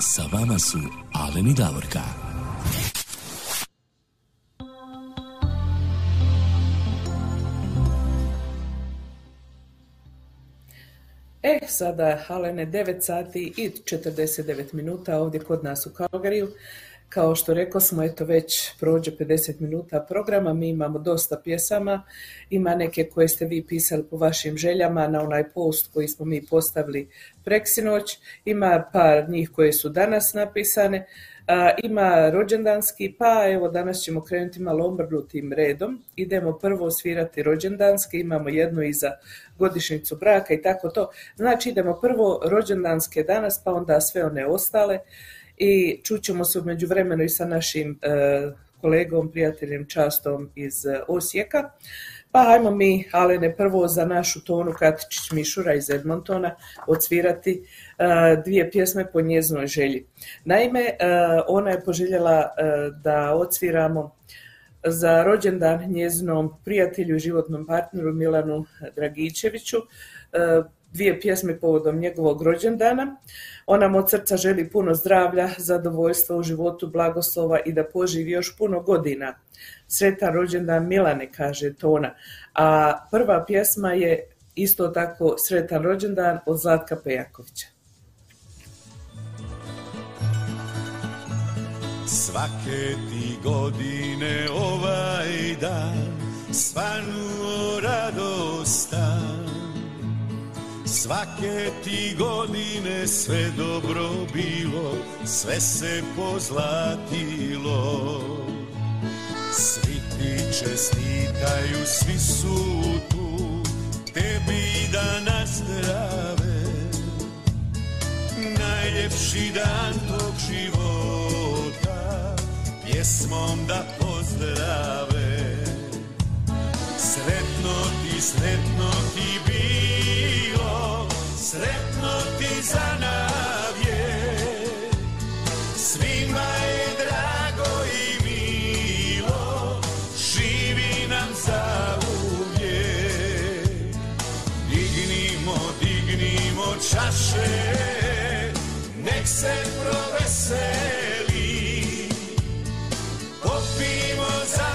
Sa vama su Alen i Davorka. E, sada Alene 9 sati i 49 minuta ovdje kod nas u Kalgariju. Kao što rekao smo, eto već prođe 50 minuta programa, mi imamo dosta pjesama, ima neke koje ste vi pisali po vašim željama na onaj post koji smo mi postavili preksinoć, ima par njih koje su danas napisane, ima rođendanski, pa evo danas ćemo krenuti malo obrnutim redom. Idemo prvo svirati rođendanske, imamo jednu i za godišnjicu braka i tako to. Znači idemo prvo rođendanske danas, pa onda sve one ostale i čućemo se u međuvremenu i sa našim e, kolegom, prijateljem Častom iz e, Osijeka. Pa hajmo mi, Alene, prvo za našu Tonu Katičić Mišura iz Edmontona odsvirati e, dvije pjesme po njezinoj želji. Naime, ona je poželjela da odsviramo za rođendan njezinom prijatelju i životnom partneru Milanu Dragičeviću dvije pjesme povodom njegovog rođendana. Ona mu od srca želi puno zdravlja, zadovoljstva u životu, blagoslova i da poživi još puno godina. Sretan rođendan Milane, kaže Tona. A prva pjesma je isto tako Sretan rođendan od Zlatka Pejakovića. Svake ti godine ovaj dan svanuo radostan Svake ti godine sve dobro bilo, sve se pozlatilo. Svi ti čestitaju, svi su tu, tebi da nazdrave. Najljepši dan tog života, pjesmom da pozdrave. Sretno ti, sretno ti bilo, sretno ti za navje. Svima je drago i milo, živi nam za uvijek. Dignimo, dignimo čaše, nek se proveseli. Popimo za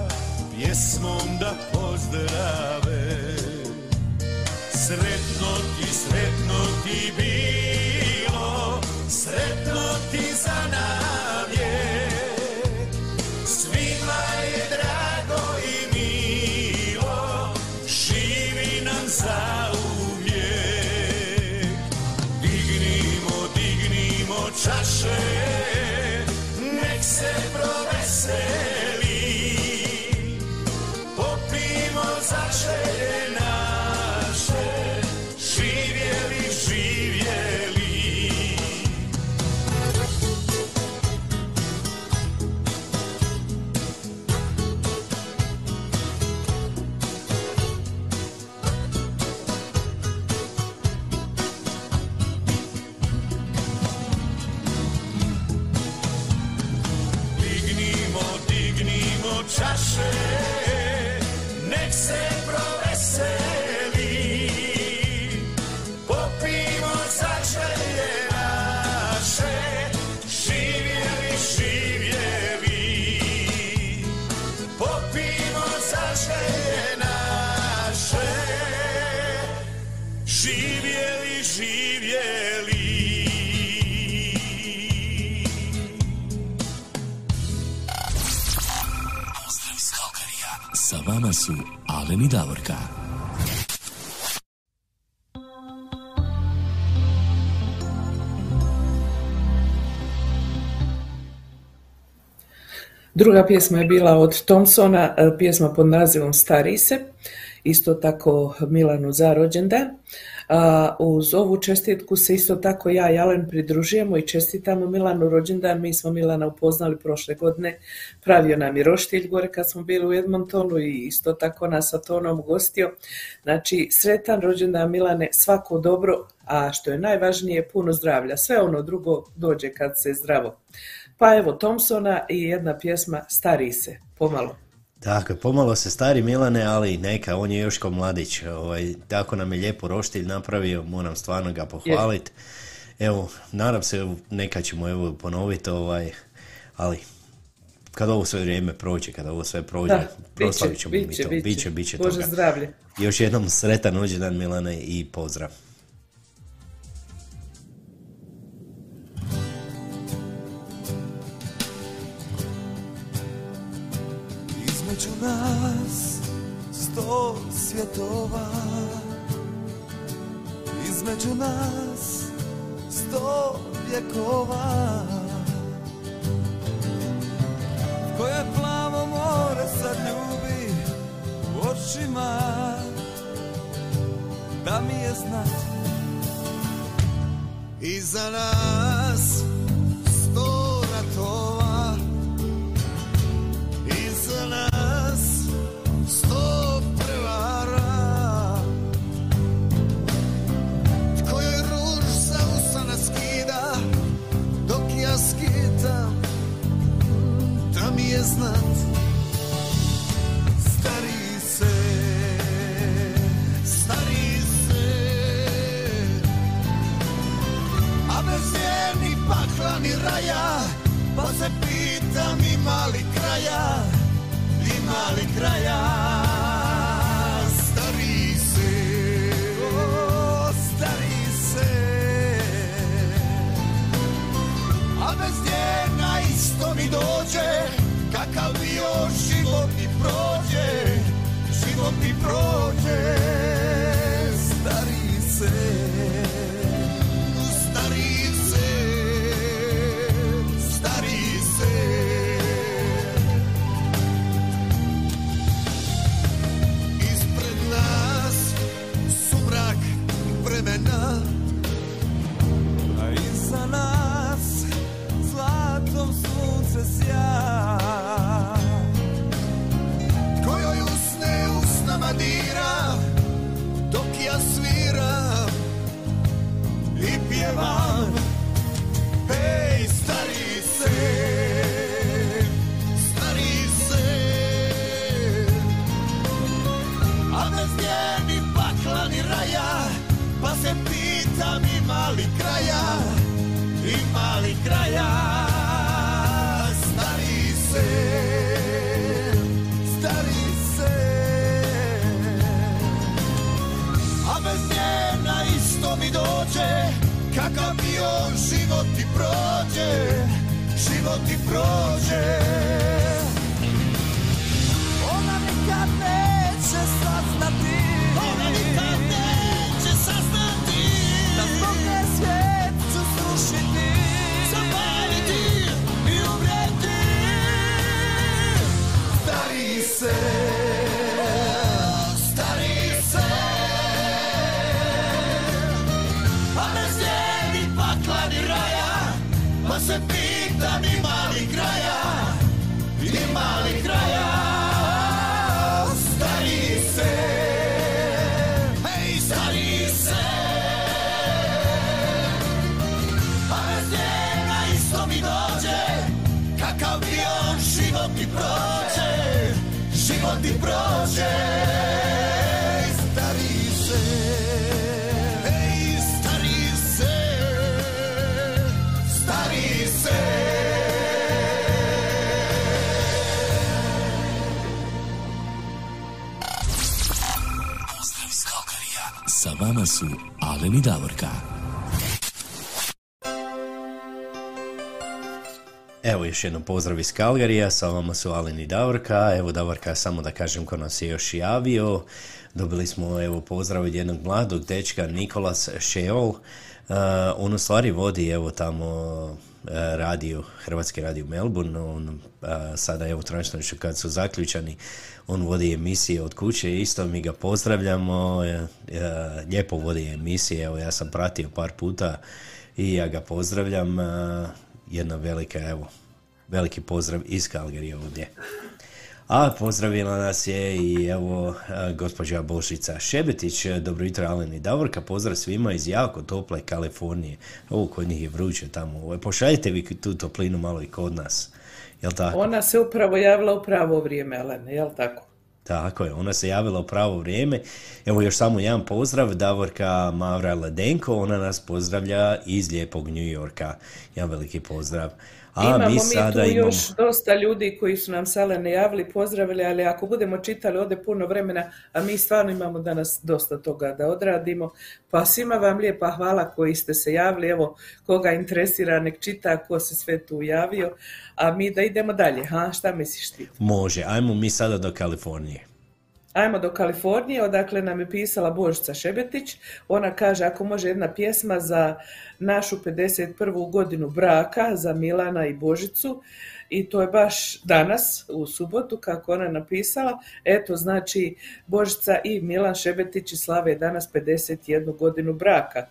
Pjesmom da pozdrave. Sretno ti, sretno ti bilo Druga pjesma je bila od Thompsona, e, pjesma pod nazivom Stari se, isto tako Milanu za rođendan. Uz ovu čestitku se isto tako ja i Alen pridružujemo i čestitamo Milanu rođendan. Mi smo Milana upoznali prošle godine, pravio nam i roštilj gore kad smo bili u Edmontonu i isto tako nas Atonom ugostio. Znači, sretan rođendan Milane, svako dobro, a što je najvažnije, puno zdravlja. Sve ono drugo dođe kad se zdravo. Pa evo Thompsona i jedna pjesma Stari se, pomalo. Tako pomalo se stari Milane, ali neka, on je još ko mladić. Ovaj, tako nam je lijepo roštilj napravio, moram stvarno ga pohvaliti. Evo, nadam se, neka ćemo evo ponoviti, ovaj, ali kad ovo sve vrijeme prođe, kada ovo sve prođe, Da, proslavit biće, ćemo mi biće, to. biće. Biće, biće Bože toga. zdravlje. Još jednom sretan rođendan Milane i pozdrav. Nas sto svjetova. Između nas sto vjekova. Koje plavo more sad ljubi u očima Da mi je znat Iza nas ni pakla ni raja Pa se pitam ima li kraja Ima li kraja? Stari se Stari se. A bez nje na isto mi dođe Kakav bio život mi prođe Život mi prođe. Stari se pjevam Hej, stari se Stari se. A bez nje ni pakla ni raja Pa se pitam ima li kraja Ima li kraja Život ti prođe Vama su Alen i Davorka. Evo još jednom pozdrav iz Kalgarija, sa vama su Alin i Davorka. Evo Davorka, samo da kažem ko nas je još javio. Dobili smo evo pozdrav od jednog mladog dečka Nikolas Šeol. Uh, on u stvari vodi evo tamo uh, radio, Hrvatski radio Melbourne, on uh, sada evo trenutno kad su zaključani, on vodi emisije od kuće, isto mi ga pozdravljamo, uh, lijepo vodi emisije, evo ja sam pratio par puta i ja ga pozdravljam, jedna velika, evo, veliki pozdrav iz Kalgarije ovdje. A pozdravila nas je i evo a, gospođa Bošica Šebetić, dobro jutro Alen i Davorka, pozdrav svima iz jako tople Kalifornije. Ovo kod njih je vruće tamo, Ovo, pošaljite vi tu toplinu malo i kod nas, jel tako? Ona se upravo javila u pravo vrijeme, Elene, jel tako? Tako je, ona se javila u pravo vrijeme. Evo još samo jedan pozdrav, Davorka Mavra Ledenko, ona nas pozdravlja iz lijepog New Yorka. Jedan veliki pozdrav. A imamo mi, sada tu imamo... još dosta ljudi koji su nam sale ne javili, pozdravili, ali ako budemo čitali ode puno vremena, a mi stvarno imamo danas dosta toga da odradimo, pa svima vam lijepa hvala koji ste se javili, evo koga interesira nek čita ko se sve tu javio, a mi da idemo dalje, ha, šta misliš ti? Može, ajmo mi sada do Kalifornije. Ajmo do Kalifornije, odakle nam je pisala Božica Šebetić. Ona kaže ako može jedna pjesma za našu 51. godinu braka, za Milana i Božicu. I to je baš danas, u subotu, kako ona napisala. Eto, znači, Božica i Milan Šebetić slave danas 51 godinu braka.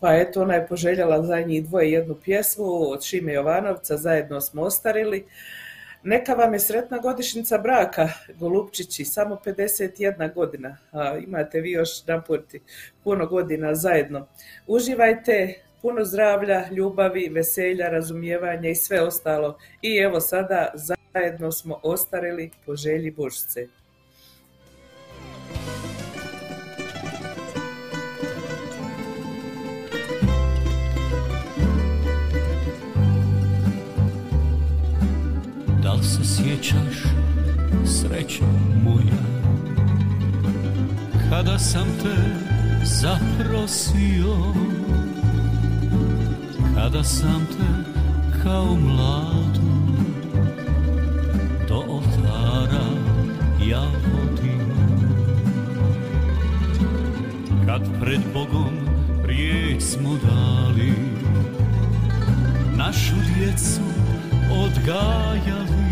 Pa eto, ona je poželjela za njih dvoje jednu pjesmu od Šime Jovanovca, zajedno smo ostarili. Neka vam je sretna godišnjica braka, Golupčići, samo 51 godina. A, imate vi još naporti puno godina zajedno. Uživajte, puno zdravlja, ljubavi, veselja, razumijevanja i sve ostalo. I evo sada zajedno smo ostarili po želji Božice. Da se sjećaš, srećo moja, kada sam te zaprosio, kada sam te kao mladu do oltara ja vodio. Kad pred Bogom riječ smo dali, našu djecu odgajali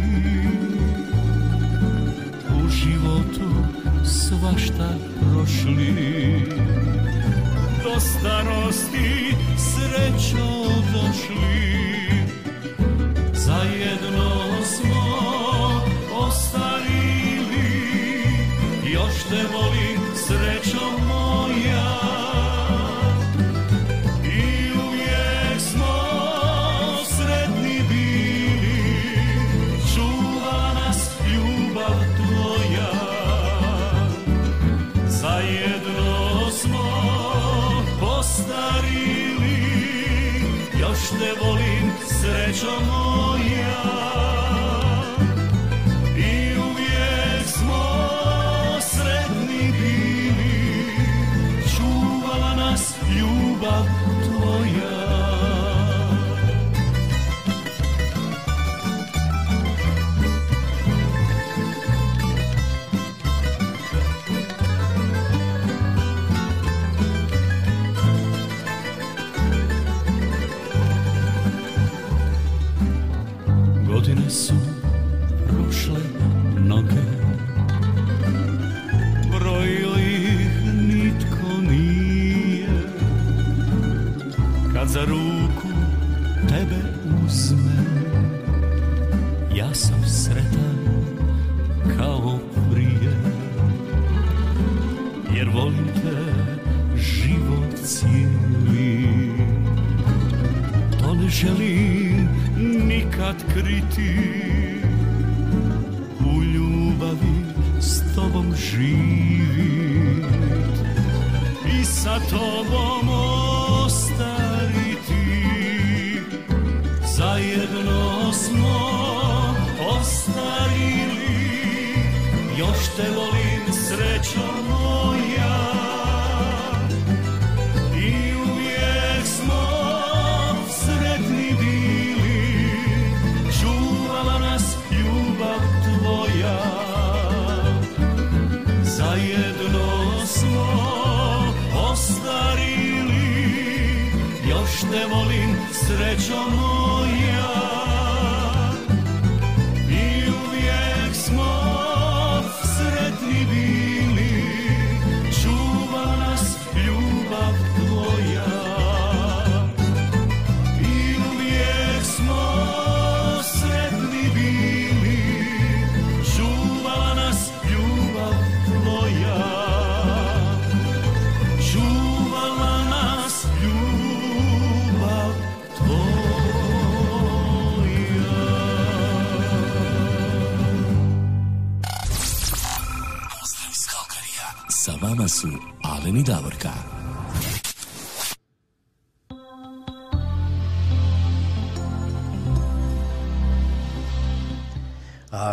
svašta prošli. Do starosti srećo došli. Zajedno smo ostarili. Još te volim te volim srećo moja ti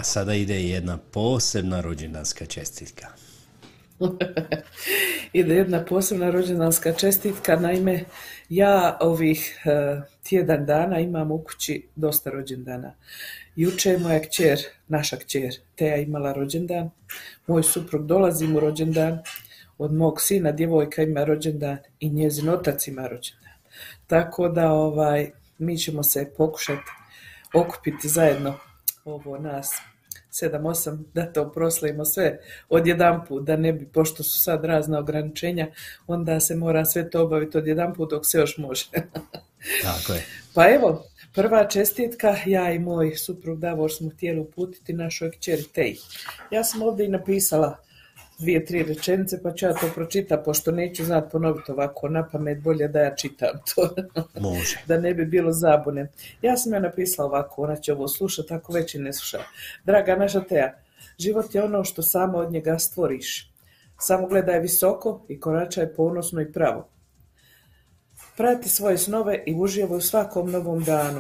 sada ide jedna posebna rođendanska čestitka. <laughs> Ide jedna posebna rođendanska čestitka, naime ja ovih e, tjedan dana imam u kući dosta rođendana. Juče je moja kćer, naša kćer, Teja imala rođendan, moj suprug dolazi mu rođendan, od mog sina djevojka ima rođendan i njezin otac ima rođendan. Tako da ovaj, mi ćemo se pokušati okupiti zajedno ovo nas 7-8 da to proslavimo sve odjedanput, da ne bi, pošto su sad razna ograničenja, onda se mora sve to obaviti odjedanput dok se još može. <laughs> Tako je. Pa evo, prva čestitka, ja i moj suprug Davor smo htjeli uputiti našoj kćeri Teji. Ja sam ovdje i napisala dvije, tri rečenice, pa ću ja to pročita, pošto neću znat ponoviti ovako na pamet, bolje da ja čitam to. <laughs> Može. da ne bi bilo zabune. Ja sam joj napisala ovako, ona će ovo slušati, ako već i ne sluša. Draga naša Teja, život je ono što samo od njega stvoriš. Samo gledaj visoko i koračaj ponosno i pravo. Prati svoje snove i uživaj u svakom novom danu.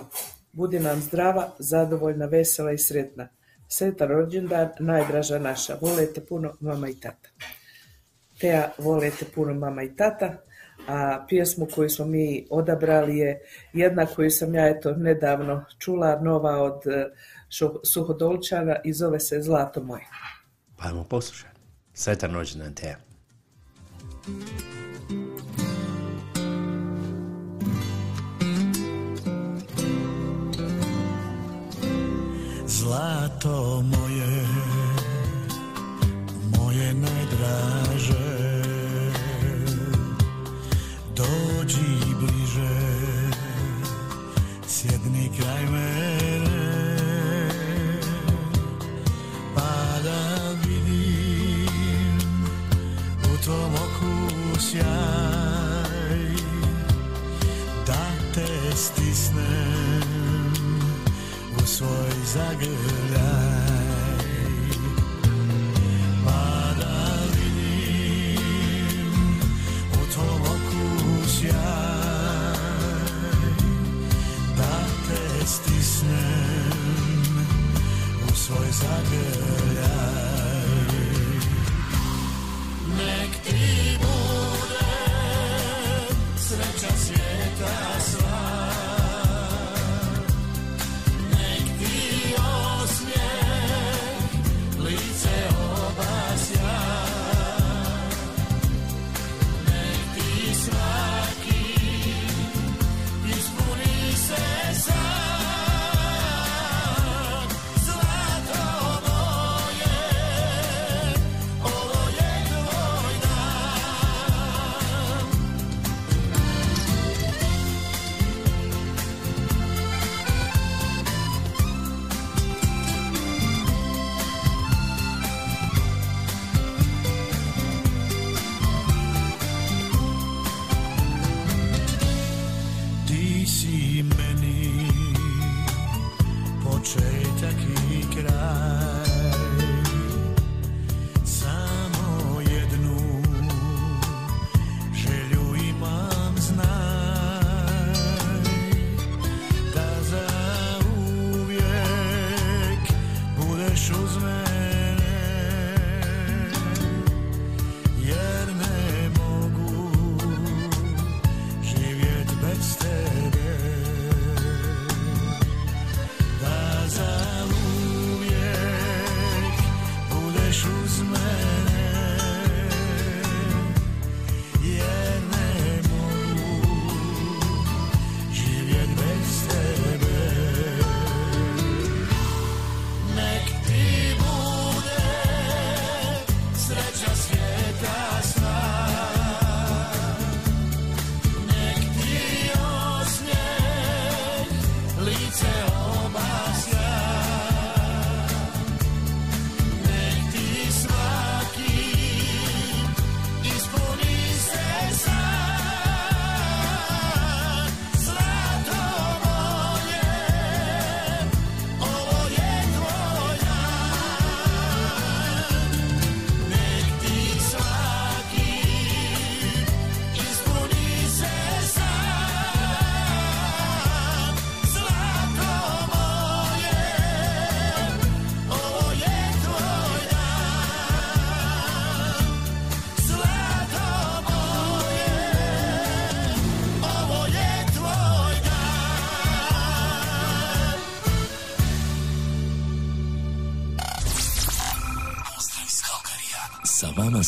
Budi nam zdrava, zadovoljna, vesela i sretna. Sretan rođendan, najdraža naša. Volete puno mama i tata. Teja, volete puno mama i tata. A pjesmu koju smo mi odabrali je jedna koju sam ja eto nedavno čula, nova od Šu- Suhodolčana i zove se Zlato moje. Pa ajmo poslušati. Sretan rođendan Teja. Zlato moje, moje najdraže. Dođi bliže, sjedni kraj mene. Pa da vidim u tvom oku sjaj Da te stisnem u svoj zagrljaj Pa da vidim u tvom oku sjaj Da te stisnem u svoj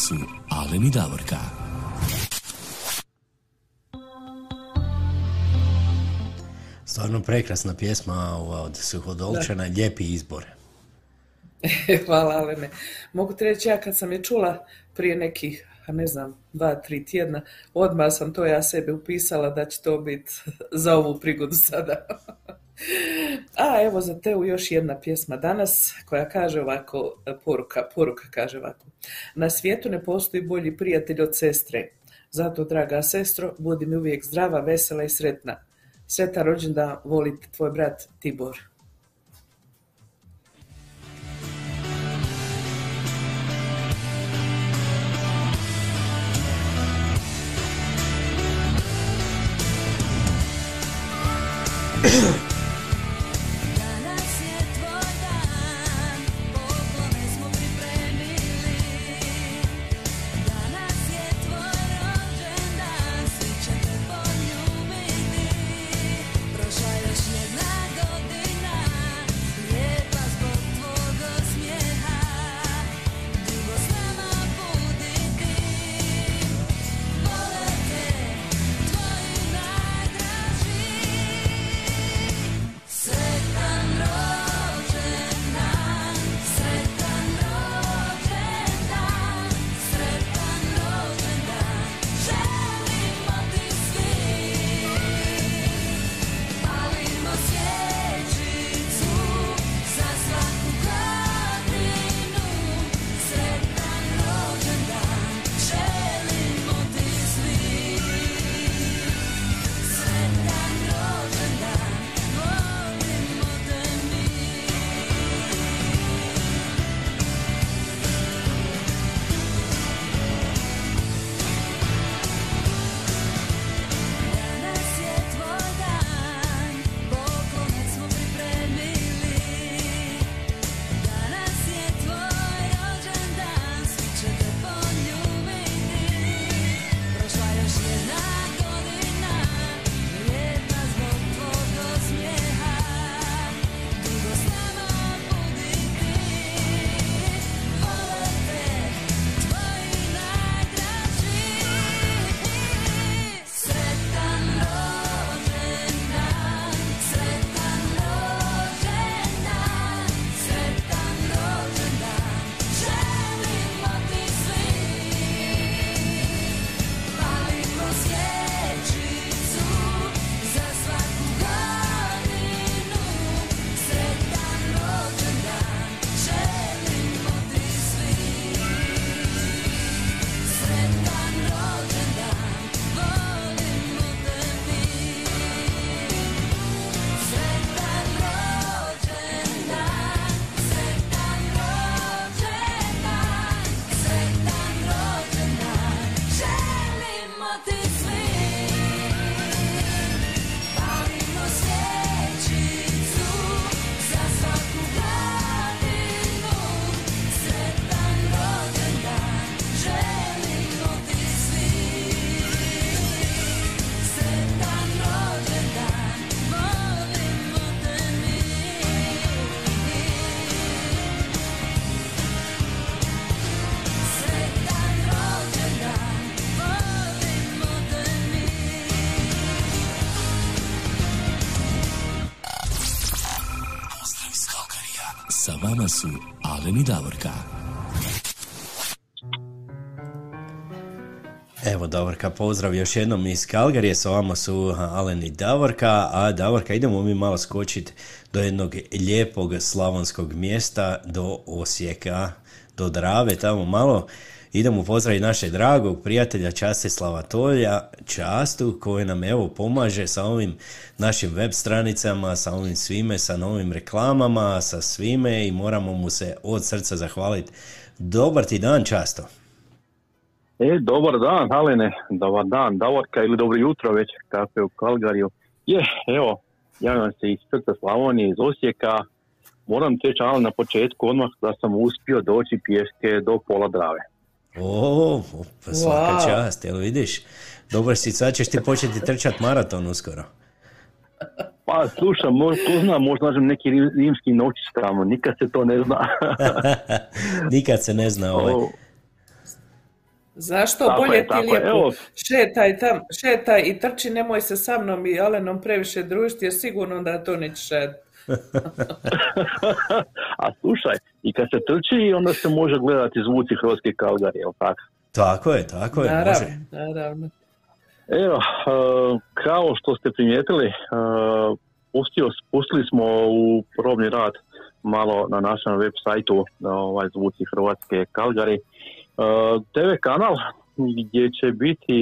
su Alen i Davorka. Stvarno prekrasna pjesma ova od Suhodolčana, lijepi izbor. <laughs> Hvala Alene. Mogu ti reći, ja kad sam je čula prije nekih, a ne znam, dva, tri tjedna, odmah sam to ja sebe upisala da će to biti <laughs> za ovu prigodu sada. <laughs> A evo za Teu još jedna pjesma danas koja kaže ovako, poruka, poruka kaže ovako. Na svijetu ne postoji bolji prijatelj od sestre. Zato, draga sestro, budi mi uvijek zdrava, vesela i sretna. Sretan rođendan, volite tvoj brat Tibor. Su Alen i Davorka. Evo Davorka, pozdrav još jednom iz Kalgarije, sa vama su Alen i Davorka, a Davorka idemo mi malo skočiti do jednog lijepog slavonskog mjesta, do Osijeka, do Drave, tamo malo. Idemo pozdraviti našeg dragog prijatelja Častislava Tolja, Častu, koji nam evo pomaže sa ovim našim web stranicama, sa ovim svime, sa novim reklamama, sa svime i moramo mu se od srca zahvaliti. Dobar ti dan, Často. E, dobar dan, Alene, dobar dan, Davorka ili dobro jutro već, kako je u Kalgariju. Je, evo, javljam se iz srca Slavonije, iz Osijeka. Moram ti reći, Alen, na početku odmah da sam uspio doći pješke do pola Drave. O, pa svaka Wow. čast, jel vidiš? Dobro si, sad ćeš ti početi trčat maraton uskoro. Pa slušam, možda ko zna, možda nađem neki rim- rimski novčić tamo, nikad se to ne zna. <laughs> Nikad se ne zna ovaj. O, Zašto Tako je, bolje ti je. lijepo Evo. šetaj tam, šetaj i trči, nemoj se sa mnom i Alenom previše družiti jer sigurno da to nećeš raditi. A slušaj, i kad se trči, onda se može gledati zvuci Hrvatske Kalgari, jel tako? Tako je, tako je, može. Naravno, naravno. Evo, e, kao što ste primijetili, e, pustio, pustili smo u probni rad malo na našem web sajtu ovaj, zvuci Hrvatske Kalgari. E, TV kanal gdje će biti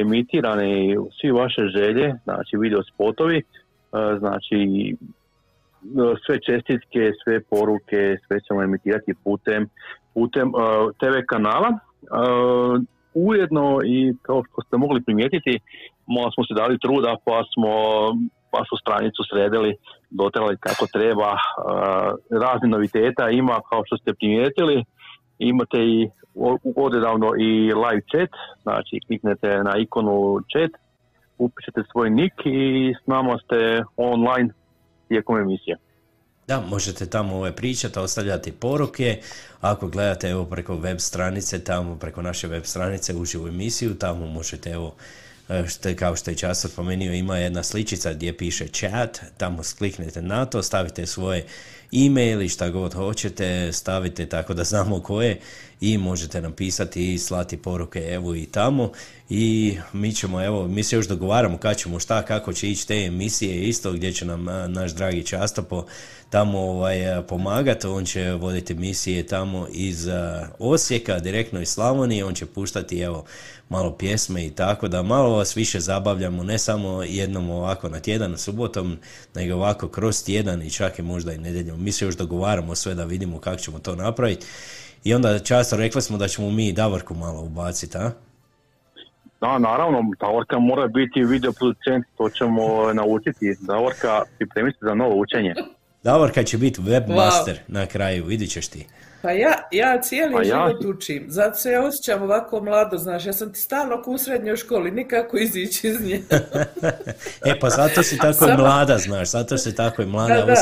emitirani svi vaše želje, znači video spotovi, e, znači e, sve čestitke, sve poruke, sve ćemo emitirati putem, putem e, TV kanala. E, ujedno i kao što ste mogli primijetiti, malo smo se dali truda pa smo vašu stranicu sredili, dotrali kako treba. E, razne noviteta ima kao što ste primijetili. Imate i o- odedavno i live chat, znači kliknete na ikonu chat, upišete svoj nik i s nama ste online tijekom emisije. Da, možete tamo ove pričati, ostavljati poruke. Ako gledate evo preko web stranice, tamo preko naše web stranice uživu emisiju, tamo možete evo e, što kao što je často spomenuo, ima jedna sličica gdje piše chat, tamo kliknete na to, stavite svoje e-mail i šta god hoćete, stavite tako da znamo ko je i možete napisati i slati poruke evo i tamo. I mi ćemo evo, mi se još dogovaramo kad ćemo šta, kako će ići te emisije isto gdje će nam naš dragi Častopo tamo ovaj, pomagati, on će voditi emisije tamo iz Osijeka, direktno iz Slavonije, on će puštati evo malo pjesme i tako da malo vas više zabavljamo, ne samo jednom ovako na tjedan, subotom, nego ovako kroz tjedan i čak i možda i nedjeljom. Mi se još dogovaramo sve da vidimo kako ćemo to napraviti. I onda často rekli smo da ćemo mi Davorku malo ubaciti, a? Da, naravno, Davorka mora biti video producent, to ćemo naučiti. Davorka, pripremiti se za novo učenje. Davorka će biti webmaster na kraju, vidit ćeš ti. Pa ja, ja cijeli Pa ja- život učim, zato se ja osjećam ovako mlado, znaš, ja sam ti stalno u srednjoj školi, nikako izići iz nje. <laughs> E pa zato si tako i Samo- mlada, znaš, zato se tako i mlada Da, da.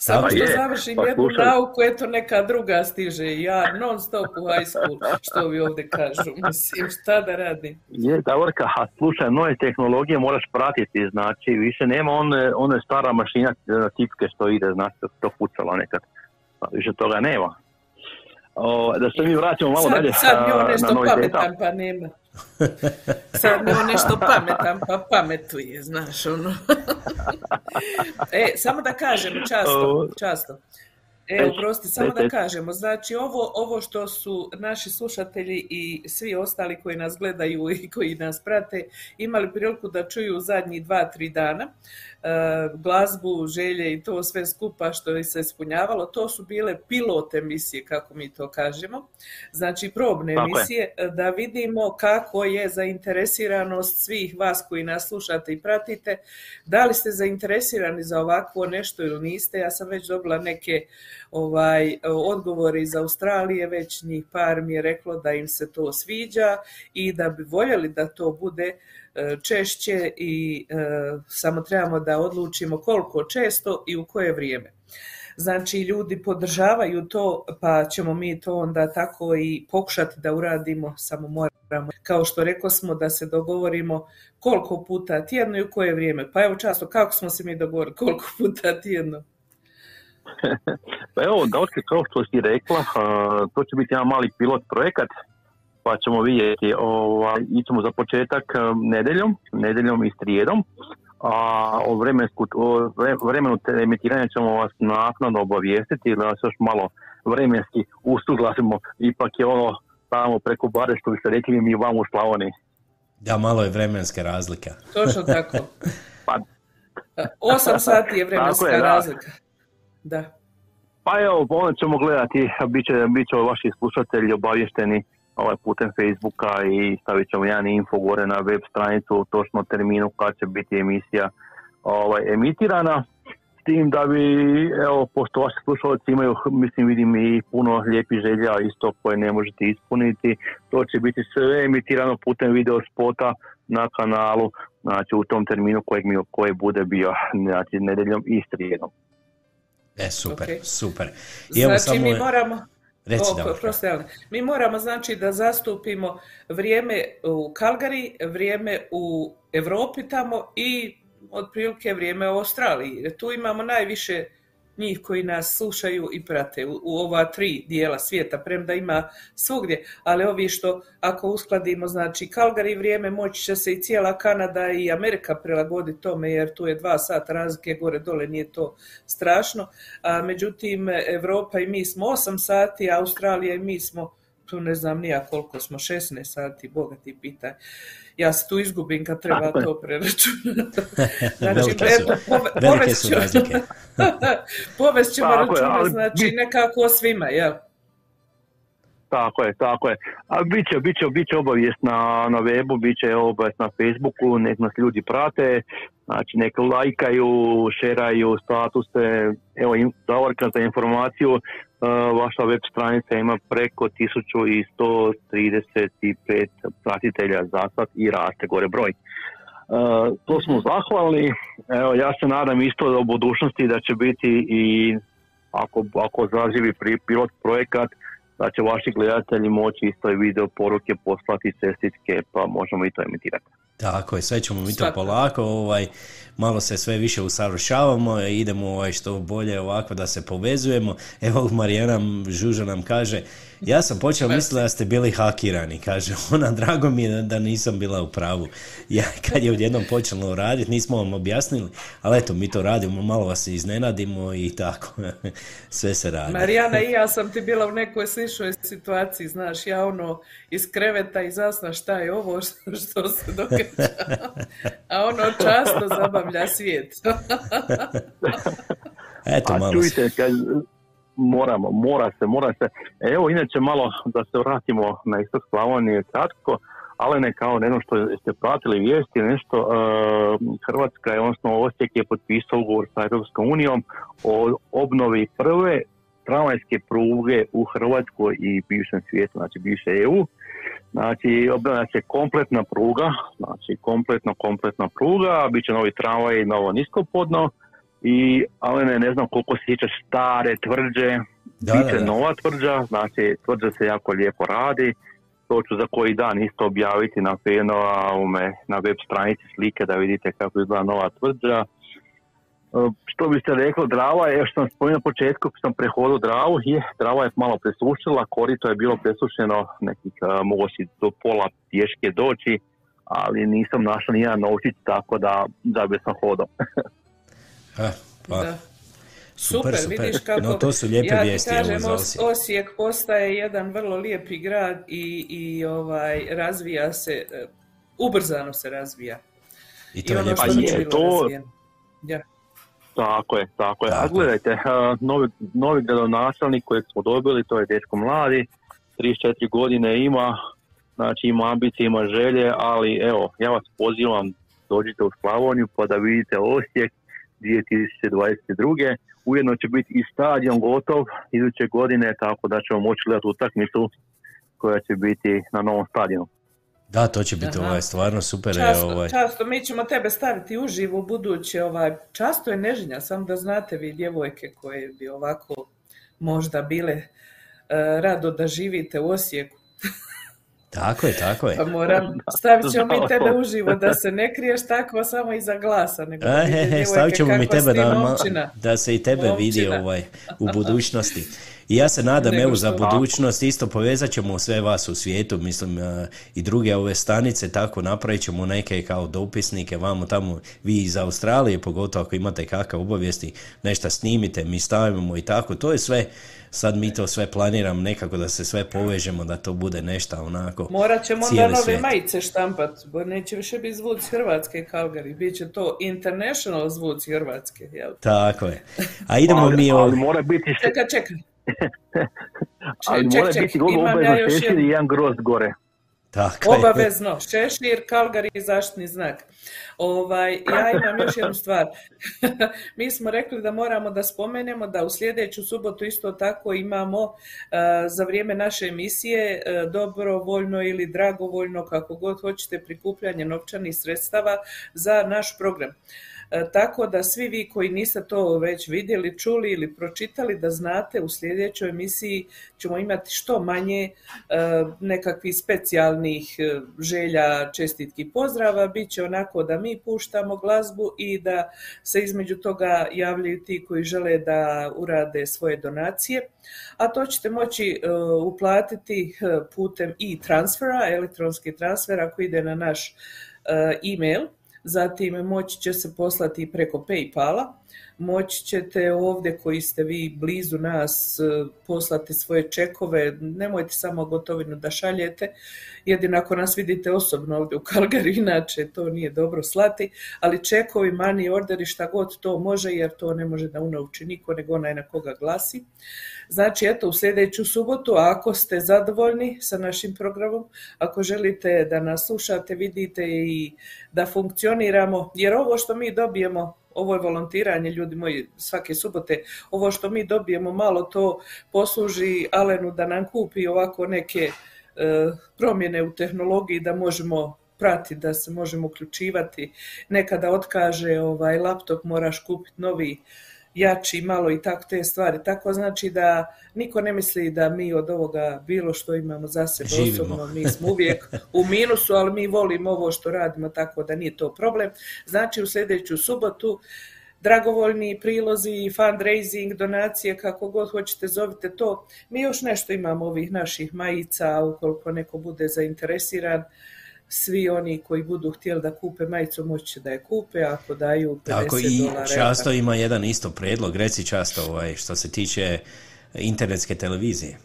Samo što je. završim Pa jednu slušaj. nauku, eto neka druga stiže, ja non stop u high school, što vi ovdje kažu, mislim, šta da radim. Je, Davorka, a slušaj, nove tehnologije moraš pratiti, znači više nema one, one stara mašina na tipke što ide, znači to, to pucalo nekad. Pa više toga nema. O, da se mi vratimo malo sad, dalje sad mi a, on nešto pametan, pa nema. Sad mi on nešto pametan, pa pametuje, znaš, ono. <laughs> e, samo da kažem, často, často. E, Eć, oprosti, samo da kažemo, znači ovo, ovo što su naši slušatelji i svi ostali koji nas gledaju i koji nas prate imali priliku da čuju u zadnjih dva, tri dana, glazbu, želje i to sve skupa što je se ispunjavalo, to su bile pilot emisije, kako mi to kažemo, znači probne Tako je. emisije, e, da vidimo kako je zainteresiranost svih vas koji nas slušate i pratite, da li ste zainteresirani za ovakvo nešto ili niste, ja sam već dobila neke ovaj odgovore iz Australije, već njih par mi je reklo da im se to sviđa i da bi voljeli da to bude e, češće i e, samo trebamo da odlučimo koliko često i u koje vrijeme. Znači, ljudi podržavaju to, pa ćemo mi to onda tako i pokušati da uradimo, samo moramo, kao što rekao smo, da se dogovorimo koliko puta tjedno i u koje vrijeme. Pa evo často, kako smo se mi dogovorili, koliko puta tjedno? <laughs> Pa evo, Davorka, kao što si rekla, to će biti jedan mali pilot projekat, pa ćemo vidjeti, ovaj, ićemo za početak a, nedeljom, nedeljom i srijedom, a o, vremensku, o vremenu emitiranja ćemo vas naknadno obavijestiti da vas još malo vremenski usuglasimo, ipak je ono tamo preko bare što bi se rekli mi vam u Slavoniji. Da, malo je vremenska razlika. Točno tako. <laughs> Pa, Osam sati je vremenska Tako je, da. razlika. Da. Pa evo, onda ćemo gledati, bit će, bit će vaši slušatelji obavješteni ovaj putem Facebooka i stavit ćemo jedan info gore na web stranicu točno terminu kad će biti emisija ovaj, emitirana. S tim da bi, evo, pošto vaši slušalci imaju, mislim, vidim i puno lijepih želja isto koje ne možete ispuniti, to će biti sve emitirano putem video spota na kanalu, znači u tom terminu kojeg mi, koji bude bio, znači nedjeljom i srijedom. E, super, Ok. super. I evo Znači, mi moramo... Reci, O, Davorka. prosti. Mi moramo znači da zastupimo vrijeme u Kalgari, vrijeme u Europi tamo i otprilike vrijeme u Australiji. Tu imamo najviše njih koji nas slušaju i prate u, u ova tri dijela svijeta, premda ima svugdje, ali ovi što ako uskladimo znači Kalgari vrijeme, moći će se i cijela Kanada i Amerika prilagoditi tome jer tu je dva sata razlike gore dole, nije to strašno. A, međutim, Europa i mi smo 8 sati, Australija i mi smo tu ne znam nija koliko smo, 16 sati, Boga ti pitaj. Ja se tu izgubim kad treba Tako to preračunati. <laughs> Znači, eto, pove- <laughs> povest ću- povest ćemo računa, znači nekako o svima, jel? Tako je, tako je. A bit će, bit će, bit će obavijest na, na webu, bit će obavijest na Facebooku, nek nas ljudi prate, znači nek lajkaju, šeraju statuse. Evo, im, Davorka za informaciju, vaša web stranica ima preko 1135 pratitelja za sad i raste gore broj. Uh, to smo zahvalni. Evo, ja se nadam isto da u budućnosti da će biti i ako, ako zaživi pilot projekat, da će vaši gledatelji moći isto i video poruke poslati cestitke, pa možemo i to emitirati. Tako je, sve ćemo mi to polako, ovaj, malo se sve više usavršavamo, idemo ovaj, što bolje ovako da se povezujemo. Evo Marijana Žuža nam kaže, ja sam počela misliti da ste bili hakirani, kaže ona, <laughs> drago mi je da- nisam bila u pravu. Ja, kad je odjednom počelo raditi, nismo vam objasnili, ali eto, mi to radimo, malo vas iznenadimo i tako, <laughs> sve se radi. Marijana i ja <laughs> sam ti bila u nekoj sličnoj situaciji, znaš, ja ono iz kreveta i zasna šta je ovo što, što se događa. A ono často zabavlja svijet. Eto, A malo čujte, kad, moramo, mora se, mora se. Evo, inače malo da se vratimo na istok Slavonije kratko, ali ne kao ne znam što ste pratili vijesti, nešto, e, Hrvatska je, odnosno Osijek je potpisao ugovor sa Europskom unijom o obnovi prve tramvajske pruge u Hrvatskoj i bivšem svijetu, znači bivše EU. Znači, obnavlja se kompletna pruga, znači kompletno, kompletna pruga, bit će novi tramvaj, novo niskopodno, i, ali ne, znam koliko se sjeća stare tvrđe, Da, da, da. nova tvrđa, znači tvrđa se jako lijepo radi, to ću za koji dan isto objaviti na Penova, na web stranici slike da vidite kako izgleda nova tvrđa. E, Što biste rekli, Drava je, što sam spomenuo na početku, sam prehodio Dravu, je, Drava je malo presušila, korito je bilo presušeno nekih, e, mogo si do pola pješke doći, ali nisam našao ni jedan novčić, tako da, da bi sam hodao. <laughs> Eh, pa, Da. Super, Super, super. vidiš kako... No, to su lijepe ja ti vijesti, evo, kažem, za Os- Osijek. Osijek postaje jedan vrlo lijepi grad i, i ovaj, razvija se, e, ubrzano se razvija. I to je ono lijepo. što A nije je, bilo to-. Ja. Tako je, tako je. A Tako gledajte, a, novi, novi gradonačelnik kojeg smo dobili, to je dečko mladi, 34 godine ima, znači ima ambicije, ima želje, ali evo, ja vas pozivam, dođite u Slavoniju pa da vidite Osijek 2022. Ujedno će biti i stadion gotov iduće godine, tako da ćemo moći gledati utakmicu koja će biti na novom stadionu. Da, to će biti Aha. ovaj, stvarno super. Často, evo, ovaj. často, mi ćemo tebe staviti uživo buduće, ovaj, často je nežnja, samo da znate vi djevojke koje bi ovako možda bile e, rado da živite u Osijeku. <laughs> Tako je, tako je. Pa moram, stavit ćemo mi tebe uživo da se ne kriješ tako samo iza glasa, nego da vide he, stavit ćemo mi tebe da, da se i tebe vidi ovaj, u budućnosti. <laughs> I ja se nadam, evo, za budućnost isto povezat ćemo sve vas u svijetu, mislim, e, i druge ove stanice, tako napravit ćemo neke kao dopisnike, vamo tamo, vi iz Australije, pogotovo ako imate kakav obavijesti, nešto snimite, mi stavimo i tako, to je sve, sad mi to sve planiramo nekako da se sve povežemo, da to bude nešto onako, Morat ćemo onda nove svijet. majice štampat, bo neće više biti zvuci Hrvatske Calgary, bit će to international zvuci Hrvatske, jel? Tako je. A idemo ali, mi ali ovdje. mora biti, Čekaj, čekaj. <laughs> ali ček, mora ček, biti ja obavezno još šešir jednu. i jedan grozd gore. Tako je. Obavezno, šešir, Calgary i zaštitni znak. Ovaj, ja imam još jednu stvar. <laughs> Mi smo rekli da moramo da spomenemo da u sljedeću subotu isto tako imamo eh, za vrijeme naše emisije eh, dobrovoljno ili dragovoljno, kako god hoćete, prikupljanje novčanih sredstava za naš program. E, Tako da svi vi koji niste to već vidjeli, čuli ili pročitali, da znate u sljedećoj emisiji ćemo imati što manje e, nekakvih specijalnih e, želja, čestitki, pozdrava. Biće onako da mi puštamo glazbu i da se između toga javljaju ti koji žele da urade svoje donacije. A to ćete moći uplatiti putem e-transfera, elektronski transfer ako ide na naš e-mail. Zatim moći će se poslati preko Paypala. Moći ćete ovdje koji ste vi blizu nas e, poslati svoje čekove. Nemojte samo gotovinu da šaljete. Jedino ako nas vidite osobno ovdje u Kalgari, inače to nije dobro slati. Ali čekovi, money orderi, šta god to može, jer to ne može da unovči niko, nego onaj na koga glasi. Znači, eto, u sljedeću subotu, ako ste zadovoljni sa našim programom, ako želite da nas slušate, vidite i da funkcioniramo, jer ovo što mi dobijemo, ovo je volontiranje, ljudi moji, svake subote, ovo što mi dobijemo malo to posluži Alenu da nam kupi ovako neke e, promjene u tehnologiji da možemo prati, da se možemo uključivati. Nekada otkaže ovaj laptop, moraš kupiti novi jači malo i tako te stvari. Tako znači da niko ne misli da mi od ovoga bilo što imamo za sebe Živimo. osobno, mi smo uvijek u minusu, ali mi volimo ovo što radimo, tako da nije to problem. Znači u sljedeću subotu dragovoljni prilozi, fundraising, donacije, kako god hoćete zovite to. Mi još nešto imamo ovih naših majica, ukoliko neko bude zainteresiran, svi oni koji budu htjeli da kupe majicu moći će da je kupe, ako daju 50 Tako i dolara. často ima jedan isto predlog, reci často ovaj, što se tiče internetske televizije.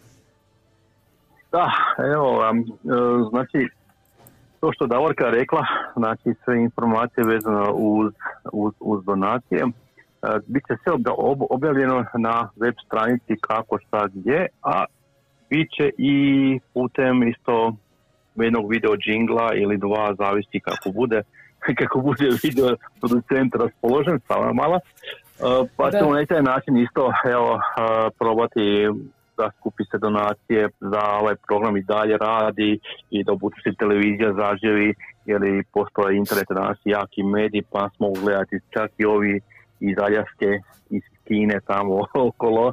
Da, evo vam, e, znači, to što Davorka rekla, znači sve informacije vezano uz, uz, uz donacije, e, bit će sve objavljeno na web stranici kako šta gdje, a bit će i putem isto jednog video džingla ili dva, zavisi kako bude, <laughs> kako bude video producent raspoložen, sama mala, E, pa ćemo na taj način isto evo, e, probati da skupi se donacije za ovaj program i dalje radi i da budućnosti televizija zaživi jer i postoje internet danas jaki medij pa smo gledati čak i ovi iz Aljaske, iz Kine tamo <laughs> okolo,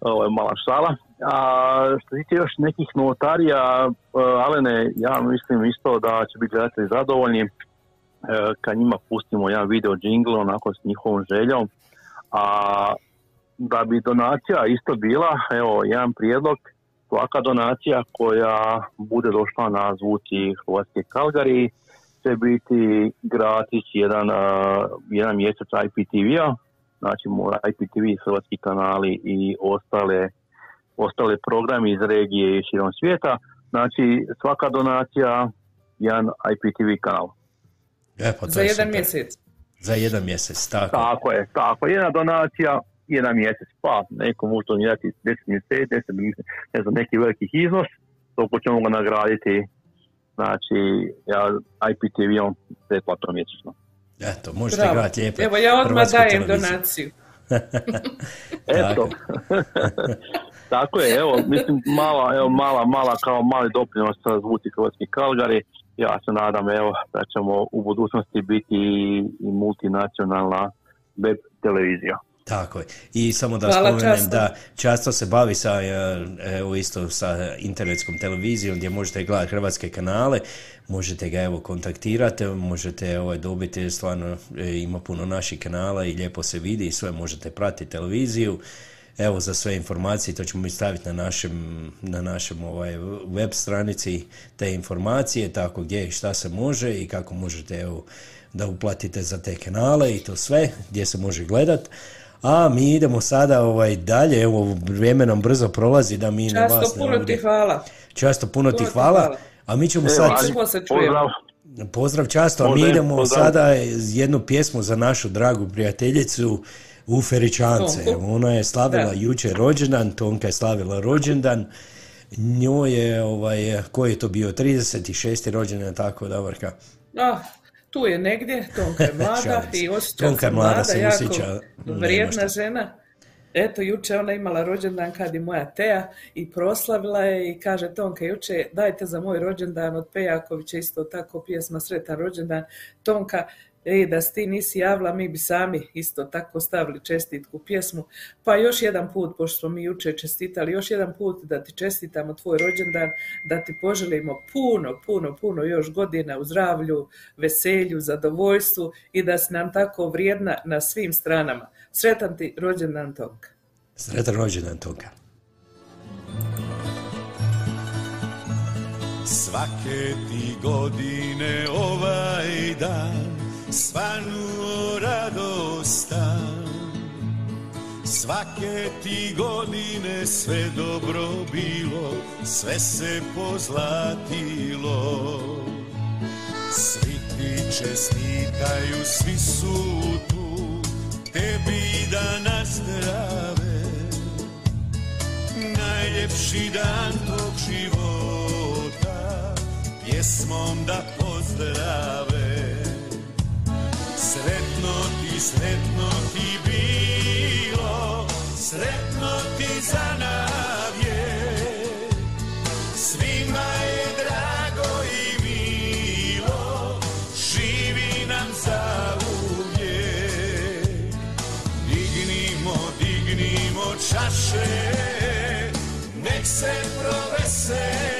ovo je mala šala. A što tiče još nekih novotarija, e, Alene, ja mislim isto da će biti gledatelji zadovoljni. E, kad njima pustimo jedan video jingle onako s njihovom željom, a da bi donacija isto bila, evo jedan prijedlog, svaka donacija koja bude došla na zvuci Hrvatske Kalgari će biti gratis jedan, a, jedan mjesec IPTV-a, znači mora IPTV, hrvatski kanali i ostale, ostale programi iz regije i širom svijeta. Znači svaka donacija jedan IPTV kanal. E, pa to Za je jedan super. mjesec. Za jedan mjesec, tako. Tako je, tako. Jedna donacija, jedan mjesec. Pa neko može donirati 10 mjeseci, 10 mjeseci, ne znam, neki veliki iznos, toliko ćemo ga nagraditi. Znači, ja IPTV-om besplatno mjesečno. Eto, možete Bravo. gledati lijepo. Evo ja odmah dajem televiziju. donaciju. <laughs> Eto. <laughs> Tako je, evo, mislim, mala, evo, mala, mala, kao mali doprinos sa zvuci Hrvatski Kalgari. Ja se nadam, evo, da ćemo u budućnosti biti i, i multinacionalna web televizija. Tako je. I samo da Hvala, spomenem Často. da často se bavi sa, e, evo isto sa internetskom televizijom gdje možete gledati hrvatske kanale, možete ga evo kontaktirati, možete ovaj, dobiti, stvarno e, ima puno naših kanala i lijepo se vidi i sve možete pratiti televiziju. Evo za sve informacije, to ćemo mi staviti na našem, na našem ovaj, web stranici te informacije, tako gdje i šta se može i kako možete evo, da uplatite za te kanale i to sve, gdje se može gledat. A mi idemo sada ovaj dalje, evo vrijeme nam brzo prolazi da mi na Často vas ne puno ti ovdje- hvala. Často puno ti Puno ti hvala. hvala. A mi ćemo Evo, sad... čujemo. pozdrav. Pozdrav často, a mi idemo pozdrav. sada jednu pjesmu za našu dragu prijateljicu u Feričance. Tonku. Ona je slavila Da. jučer rođendan, Tonka je slavila rođendan. Njoj je, ovaj, koji je to bio, 36. rođendan, tako da vrka. Ah, tu je negdje, Tonka je <laughs> mlada i osjeća Tonka je mlada, se jako vrijedna žena. Eto, juče ona imala rođendan kad je moja Teja i proslavila je i kaže Tonka juče dajte za moj rođendan od Pejakovića isto tako pjesma Sretan rođendan. Tonka, Ej, da si ti nisi javila, mi bi sami isto tako stavili čestitku pjesmu. Pa još jedan put, pošto smo mi jučer čestitali, još jedan put da ti čestitamo tvoj rođendan, da ti poželimo puno, puno, puno još godina u zdravlju, veselju, zadovoljstvu i da si nam tako vrijedna na svim stranama. Sretan ti rođendan Tonka. Sretan rođendan Tonka. Svake ti godine ovaj dan svanuo radostan Svake ti godine sve dobro bilo, sve se pozlatilo. Svi ti čestitaju, svi su tu, tebi da nazdrave. Najljepši dan tog života, pjesmom da pozdrave Sretno ti, sretno ti bilo, sretno ti za navje. Svima je drago i milo, živi nam za uvijek. Dignimo, dignimo čaše, nek se proveseli.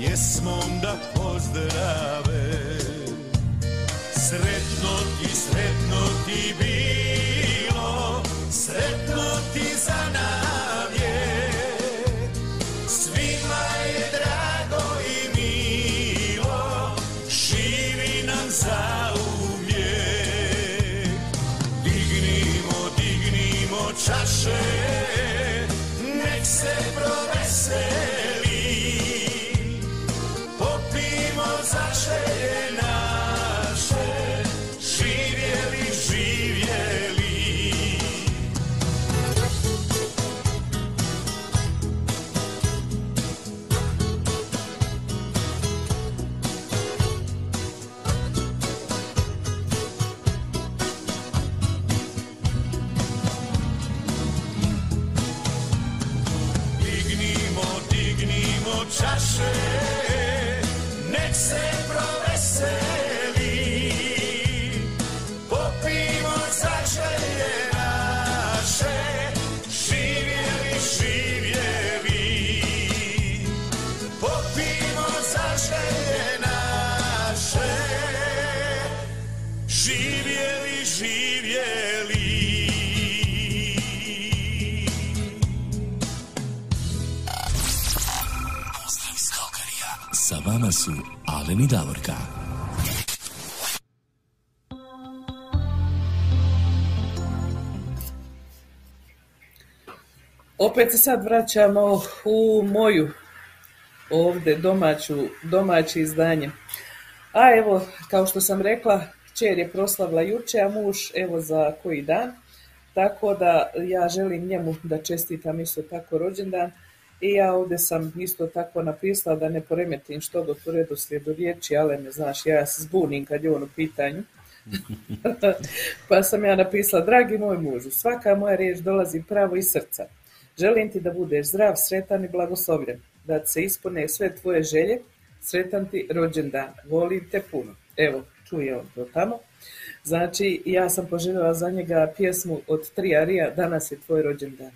Pjesmom da pozdrave. Sretno ti, sretno ti bilo Sa vama su Alen i Davorka. Opet se sad vraćamo u moju ovdje domaću, domaće izdanje. A evo, kao što sam rekla, kćer je proslavila juče, a muž evo za koji dan. Tako da ja želim njemu da čestitam isto tako rođendan. I ja ovdje sam isto tako napisala da ne poremetim što do po redoslijedu riječi, ali ne znaš, ja se zbunim kad je on u pitanju. <laughs> pa sam ja napisala, dragi moj mužu, svaka moja riječ dolazi pravo iz srca. Želim ti da budeš zdrav, sretan i blagoslovljen, da se ispune sve tvoje želje, sretan ti rođendan, volim te puno. Evo, čuje on to tamo. Znači, ja sam poželjela za njega pjesmu od tri arija, danas je tvoj rođendan.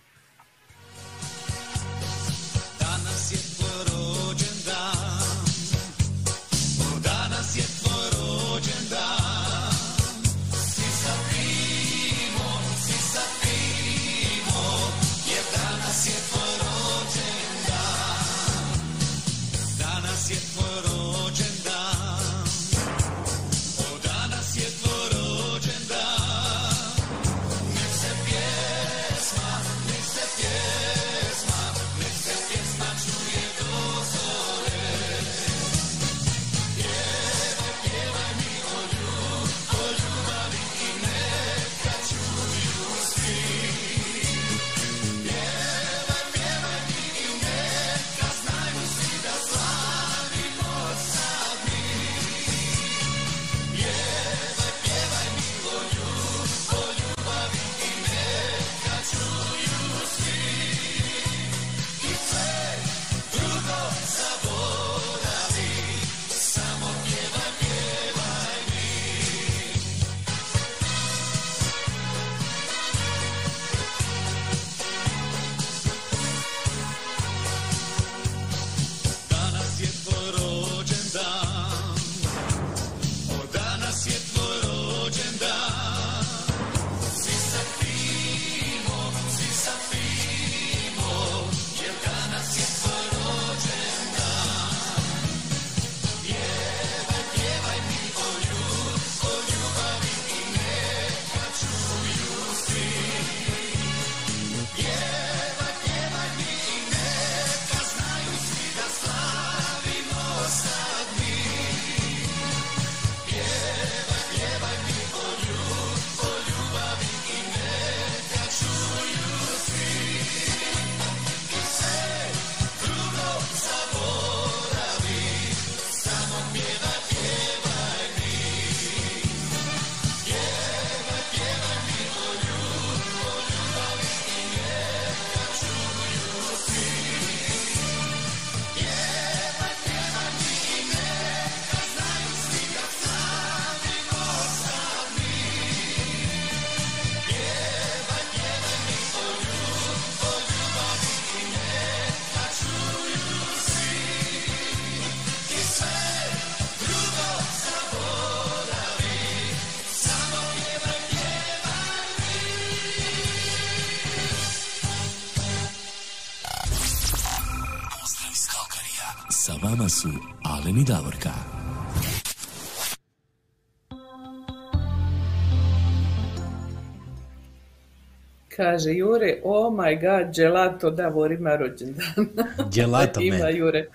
Kaže Jure, oh my god, gelato Davor ima rođendan. <laughs> Gelato ima man. Jure.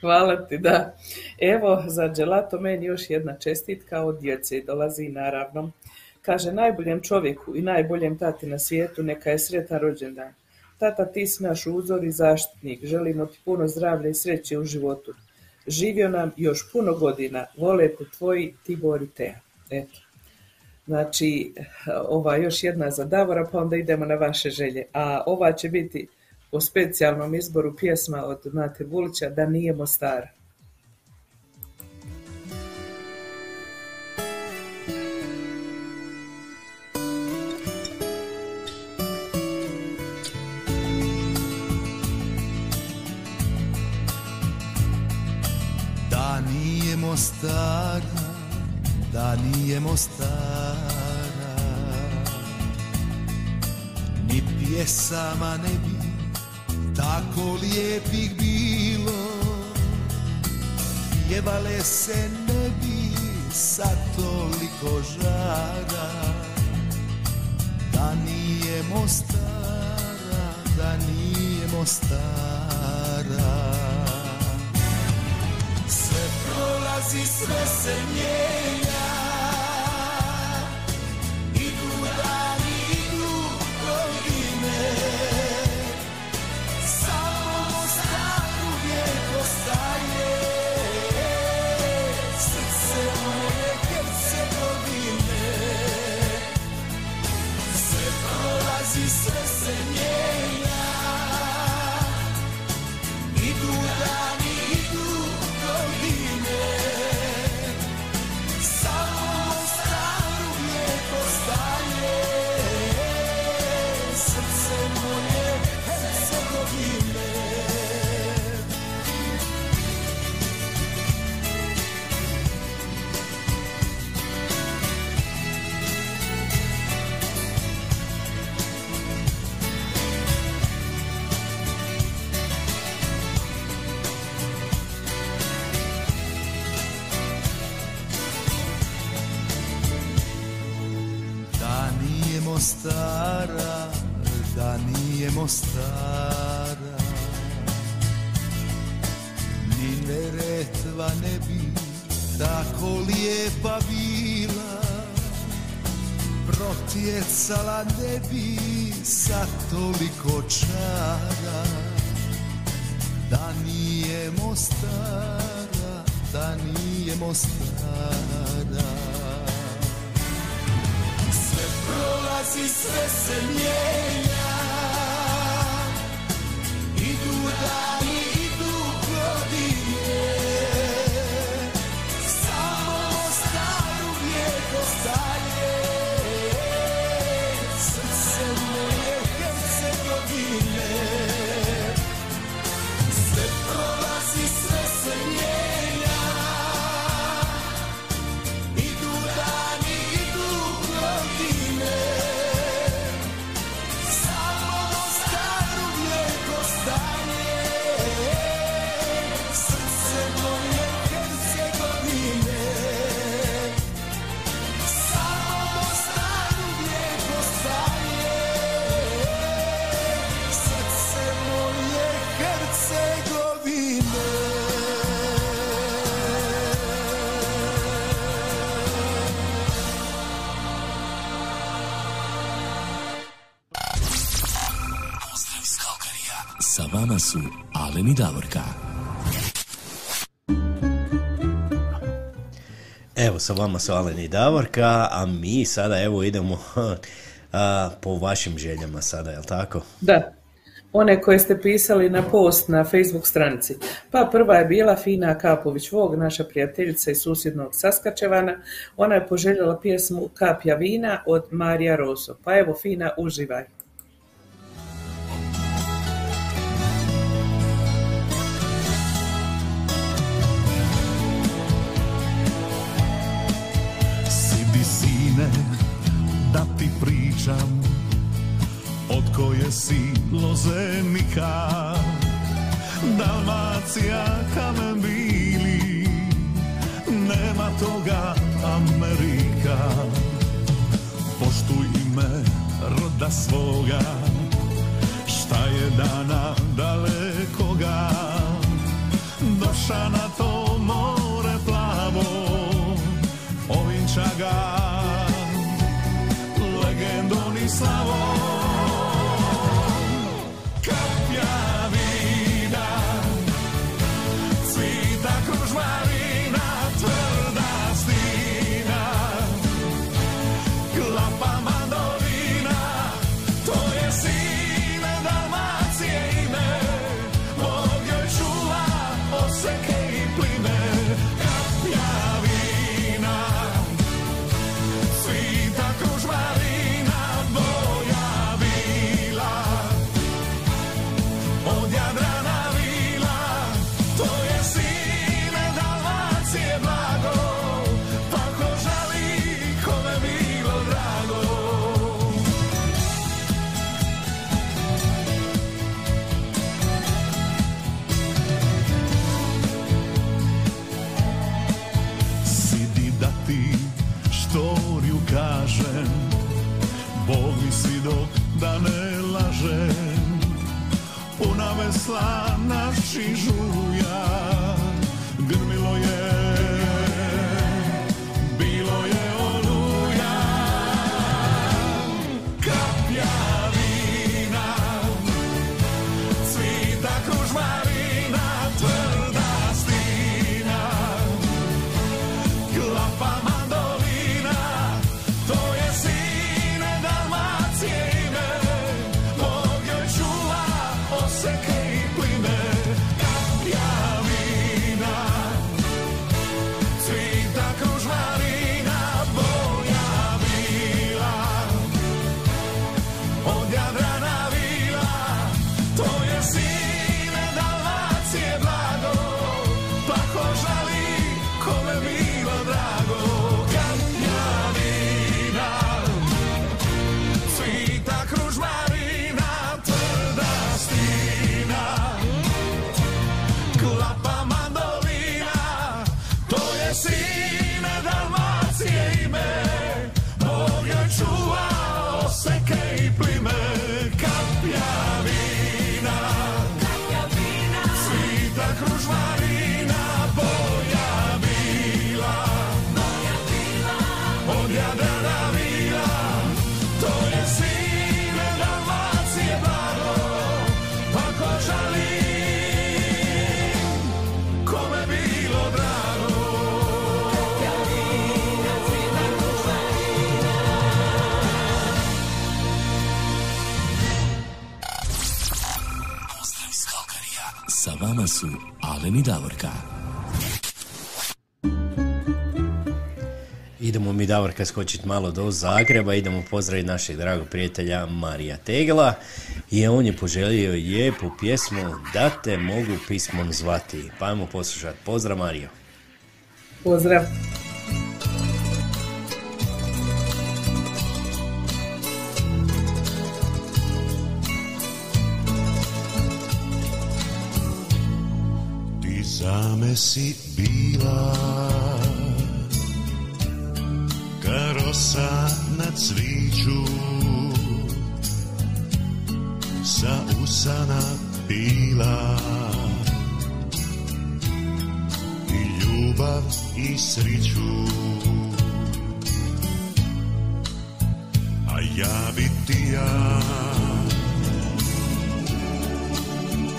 Hvala ti, da. Evo, za Gelato meni još jedna čestitka od djece dolazi naravno. Kaže, najboljem čovjeku i najboljem tati na svijetu neka je sretan rođendan. Tata, ti si naš uzor i zaštitnik. Želimo ti puno zdravlja i sreće u životu. Živio nam još puno godina. Vole te tvoji Tibor i Teja. Eto. Znači, ova još jedna za Davora, pa onda idemo na vaše želje. A ova će biti po specijalnom izboru pjesma od Mate Vulića, Da nije Mostara. Da nije Mostara, da nije Mostara. Ni pjesama ne bi tako lijepih bilo. Pjevale se ne bi sa toliko žara. Da nije Mostara, da nije Mostara. Sve prolazi, sve se mijenja Protjecala ne bi sa toliko čara Da nije Mostara, da nije Mostara. Sve prolazi, sve se mijenja Davorka. Evo, sa vama su Alen i Davorka, a mi sada evo idemo <laughs> a, po vašim željama sada, jel tako? Da, one koje ste pisali na post na Facebook stranici. Pa prva je bila Fina Kapović Vog, naša prijateljica iz susjednog Saskačevana. Ona je poželjela pjesmu Kapja vina od Marija Roso. Pa evo Fina, uživaj. Pričam Od koje si lozenika Dalmacija kamen bili Nema toga Amerika. Poštuj ime roda svoga Šta je dana dalekoga. Doša na to more plavo Ovinča ga Slow. спасла наші. Su Alen i Davorka. Idemo mi Davorka skočiti malo do Zagreba, idemo pozdraviti našeg dragog prijatelja Marija Tegla i on je poželio lijepu pjesmu Da te mogu pismom zvati. Pa ajmo poslušati. Pozdrav Mario. Pozdrav. Ti same si bila. Karosa na cviću Sa usana bila I ljubav i sriću. A ja bi ti ja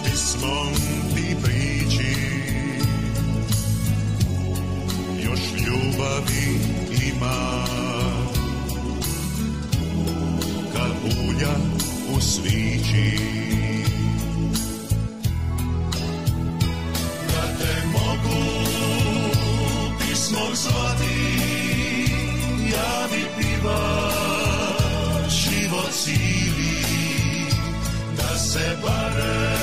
Pismom ti prići Još ljubavi ima. Kad ulja u svići. Da te mogu pismom zvati Ja bi piva život cijeli Da se barem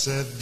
said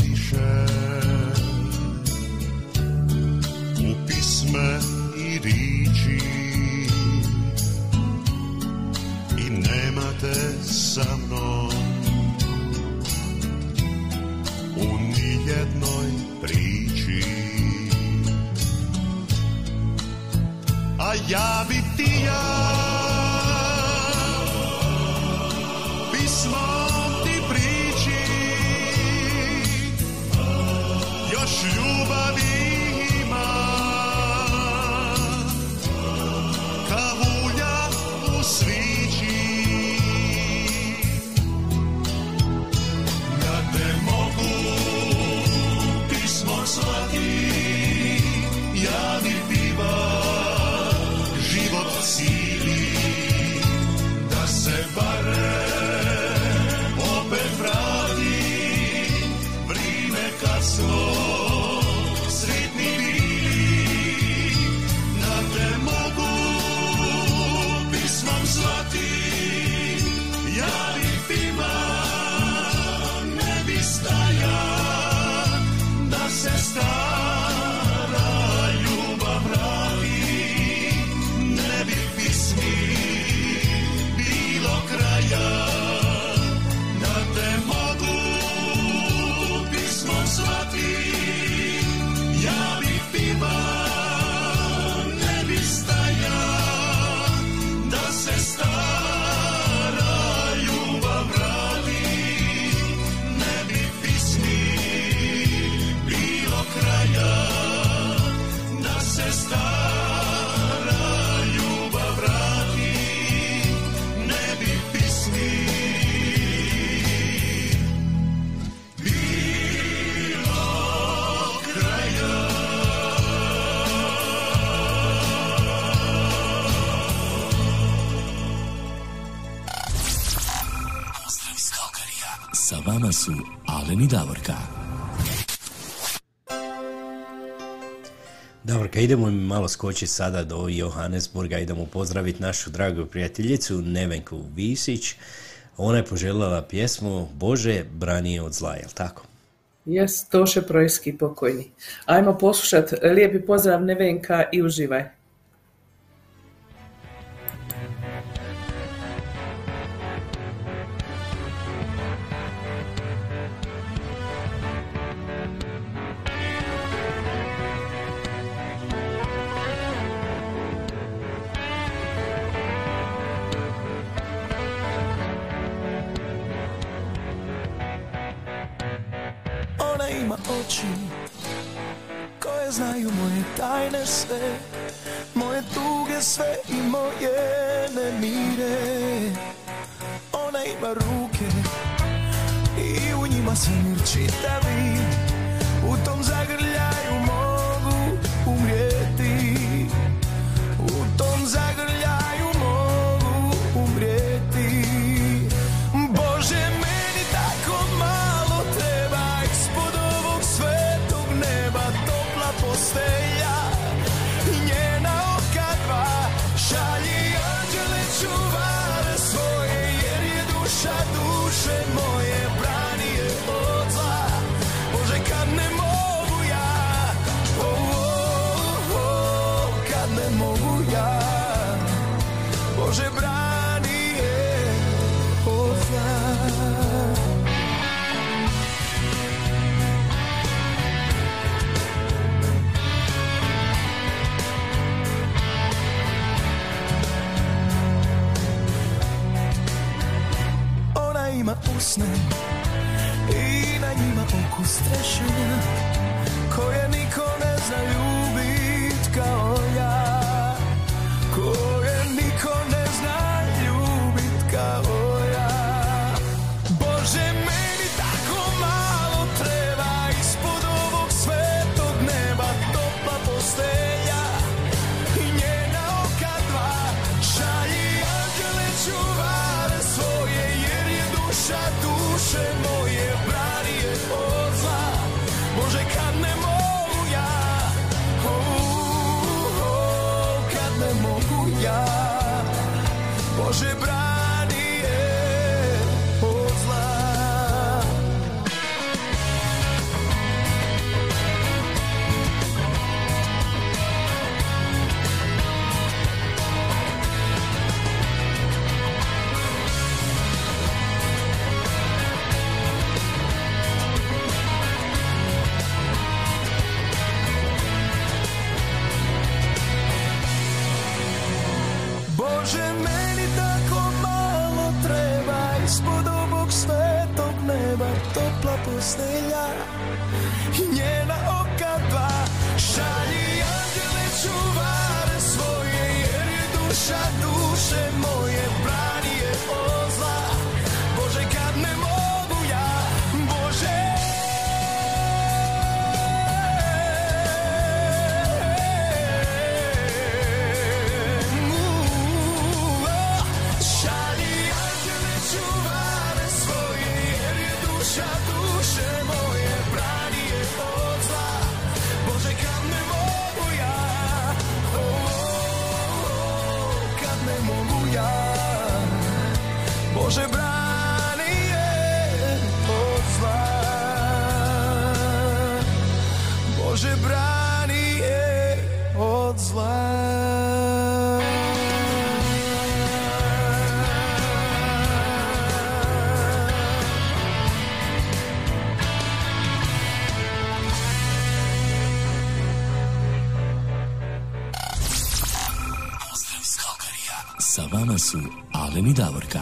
E, idemo malo skoči sada do Johannesburga, idemo pozdraviti našu dragu prijateljicu Nevenku Visić. Ona je poželjela pjesmu Bože branije od zla, jel tako? Jes, Toše Projski pokojni. Ajmo poslušat lijepi pozdrav Nevenka i uživaj. oči Koje znaju moje tajne sve Moje tuge sve i moje nemire. Ona ima ruke I u njima svemir čitavi pjesme I na njima oku strešenja Koje niko ne zna ljubit kao ja. Su Alen i Davorka.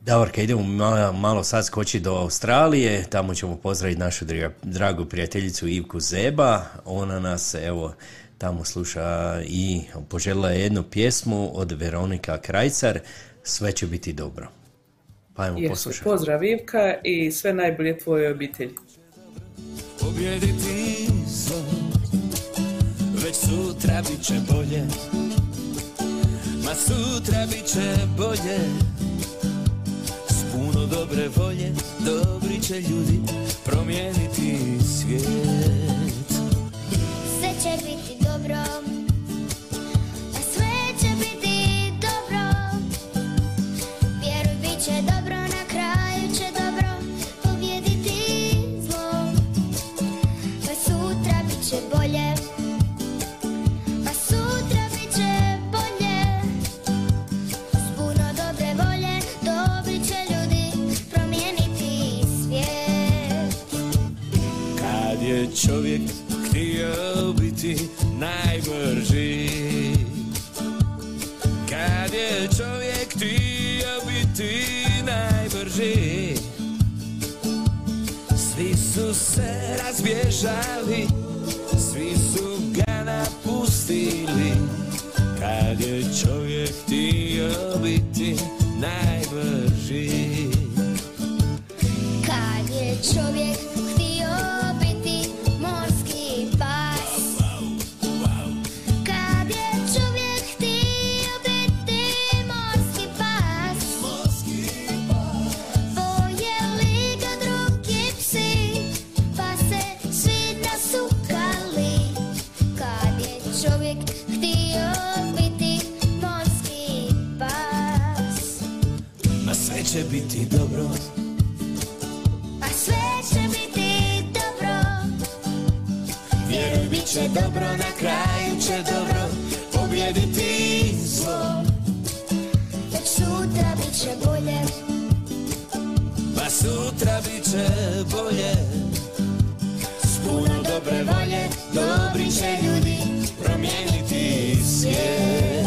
Davorka, idemo malo, malo sad skoči do Australije, tamo ćemo pozdraviti našu dra- dragu prijateljicu Ivku Zeba, ona nas evo tamo sluša i poželjela je jednu pjesmu od Veronika Krajcar, sve će biti dobro. Pa ajmo Jesu, poslušati. pozdrav Ivka i sve najbolje tvojoj obitelji. Pobjediti Već sutra bit će bolje. Ma sutra bit će bolje. S puno dobre volje Dobri će ljudi promijeniti svijet. Sve će biti dobro čovjek htio biti najbrži. Kad je čovjek htio biti najbrži Svi su se razbježali Svi su ga napustili. Kad je čovjek htio biti će dobro, na kraju će dobro Pobjediti zlo. Već sutra bit će bolje. Pa sutra bit će bolje. S puno dobre volje Dobri će ljudi promijeniti svijet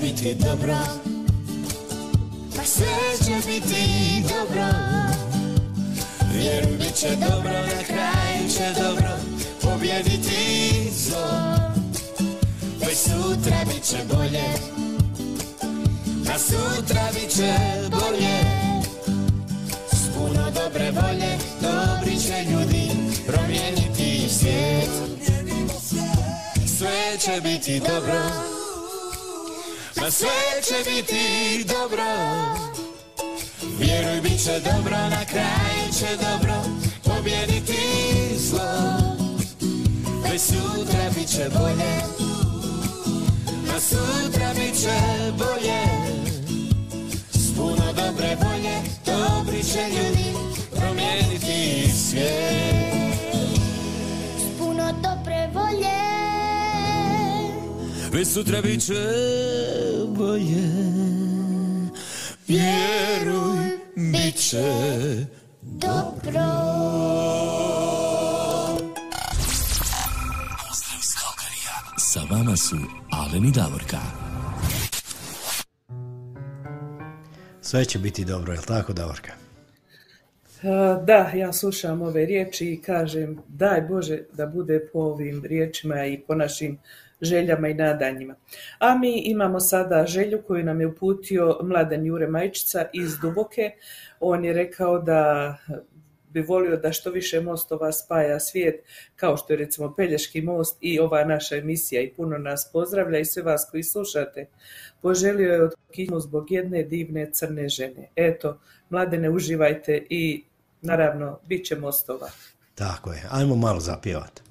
biti dobro. Pa sve će biti dobro. Vjeruj bit će dobro, na kraju će dobro Pobjediti zlo. Već sutra bit će bolje A sutra bit će bolje. Bolje Dobri će ljudi promijeniti svijet. Sve će biti dobro Ma sve će biti dobro. Vjeruj bit će dobro, na kraju će dobro Pobjediti zlo. Već sutra bit će bolje. Ma sutra bit će bolje. S puno dobre volje Dobri će ljudi promijeniti svijet Bit će bolje Vjeruj, bit će dobro Pozdrav iz Kalkarija. Sa vama su Alen i Davorka. Sve će biti dobro, jel tako Davorka? A, Da, ja slušam ove riječi i kažem daj Bože da bude po ovim riječima i po našim željama i nadanjima. A mi imamo sada želju koju nam je uputio Mladen Jure Majčica iz Duboke. On je rekao da bi volio da što više mostova spaja svijet, kao što je recimo Pelješki most i ova naša emisija i puno nas pozdravlja i sve vas koji slušate. Poželio je otkinu zbog jedne divne crne žene. Eto, mladene uživajte i naravno bit će mostova. Tako je, ajmo malo zapjevati.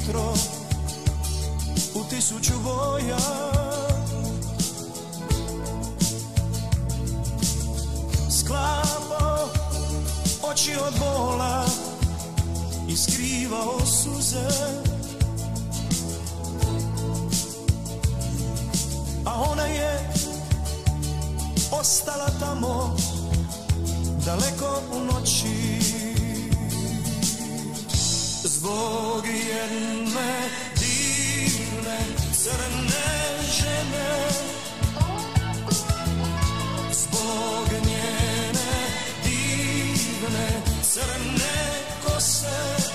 Jutro u tisuću boja. Sklapao oči od bola i skrivao suze. A ona je ostala tamo daleko u noći Zbog jedne divne crne žene. Zbog njene divne crne kose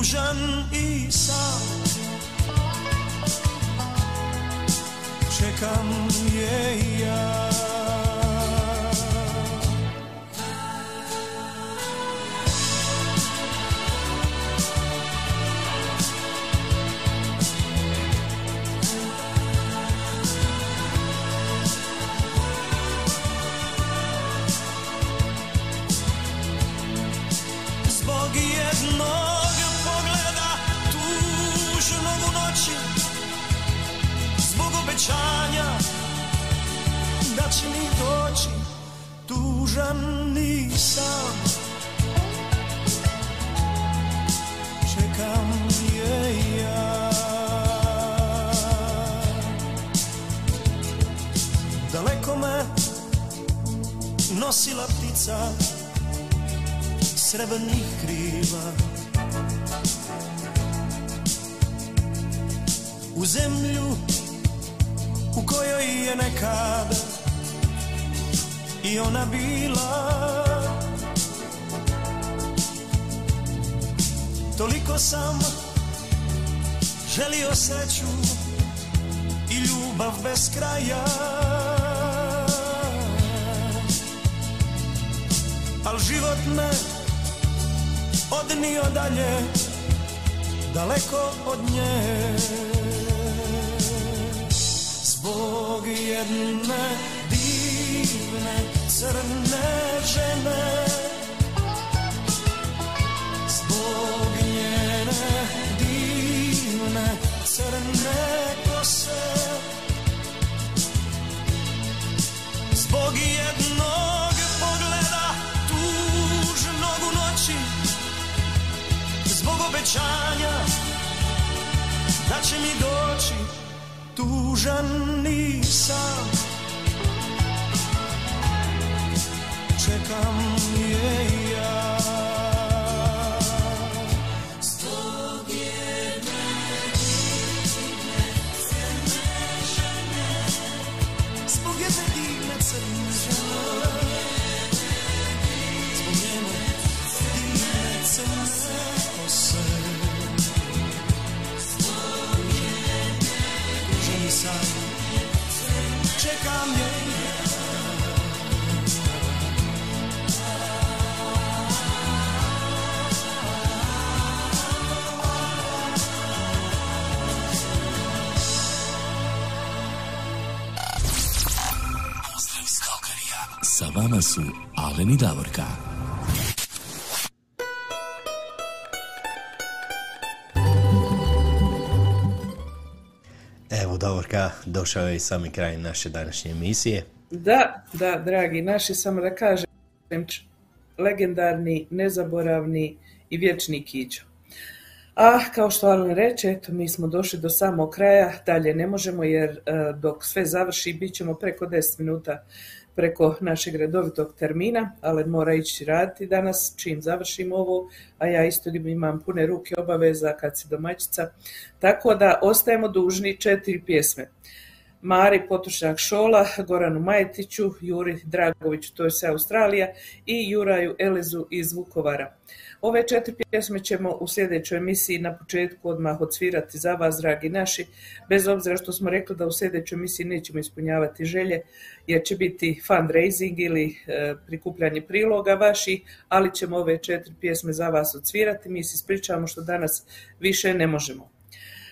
tužan i sam. Čekam je i ja obećanja da će mi doći tužan i sam Čekam je ja. Daleko me nosila ptica srebrnih kriva. U zemlju u kojoj je nekad i ona bila. Toliko sam želio sreću i ljubav bez kraja. Al život me odnio dalje Daleko od nje Zbog jedne divne crne žene. Zbog njene divne crne kose. Zbog jednog pogleda tužnog u noći. Zbog obećanja da će mi doći tužan nisam. Čekam je i vama su Alen i Davorka. Davorka, došao je i sami kraj naše današnje emisije. Da, da, dragi naši, samo da kažem, legendarni, nezaboravni i vječni Kiđo. A kao što Alen reče, eto, mi smo došli do samog kraja, dalje ne možemo jer e, dok sve završi bit ćemo preko 10 minuta preko našeg redovitog termina, Alen mora ići raditi danas čim završimo ovo, a ja isto imam pune ruke obaveza kad si domaćica, tako da ostajemo dužni četiri pjesme. Mari Potočnjak Šola, Goranu Majetiću, Juri Dragoviću, to je sve Australija, i Juraju Elezu iz Vukovara. Ove četiri pjesme ćemo u sljedećoj emisiji na početku odmah odsvirati za vas, dragi naši, bez obzira što smo rekli da u sljedećoj emisiji nećemo ispunjavati želje, jer će biti fundraising ili e, prikupljanje priloga vaših, ali ćemo ove četiri pjesme za vas odsvirati. Mi se ispričavamo što danas više ne možemo.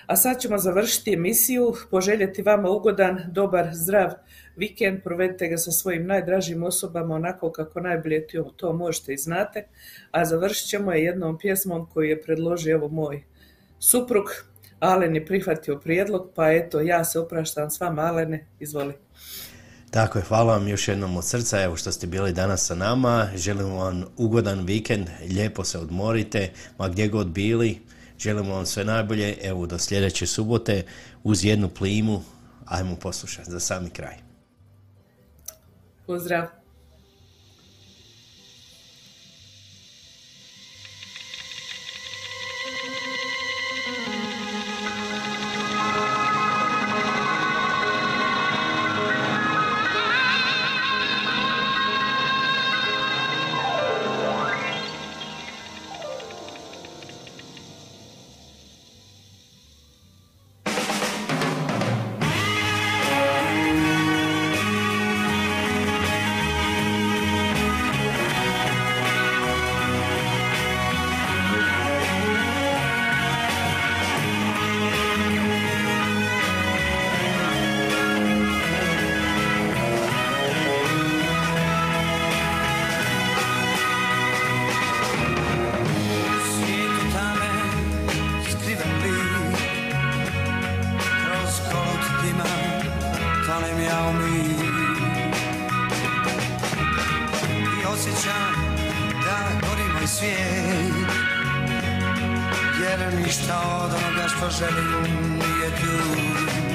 A sad ćemo završiti emisiju, poželjeti vama ugodan, dobar, zdrav vikend, provedite ga sa svojim najdražim osobama onako kako najbolje to, možete i znate, a završit ćemo je jednom pjesmom koju je predložio evo moj suprug. Alen je prihvatio prijedlog, pa eto, ja se opraštam s vama, Alene, izvoli. Tako je, hvala vam još jednom od srca, evo što ste bili danas sa nama. Želimo vam ugodan vikend, lijepo se odmorite, ma gdje god bili. Želimo vam sve najbolje, evo do sljedeće subote uz jednu plimu. Ajmo poslušati za sami kraj. Pozdrav! Tonem ja u mir I osjećam da gori moj svijet. Jer ništa od onoga što želim nije tu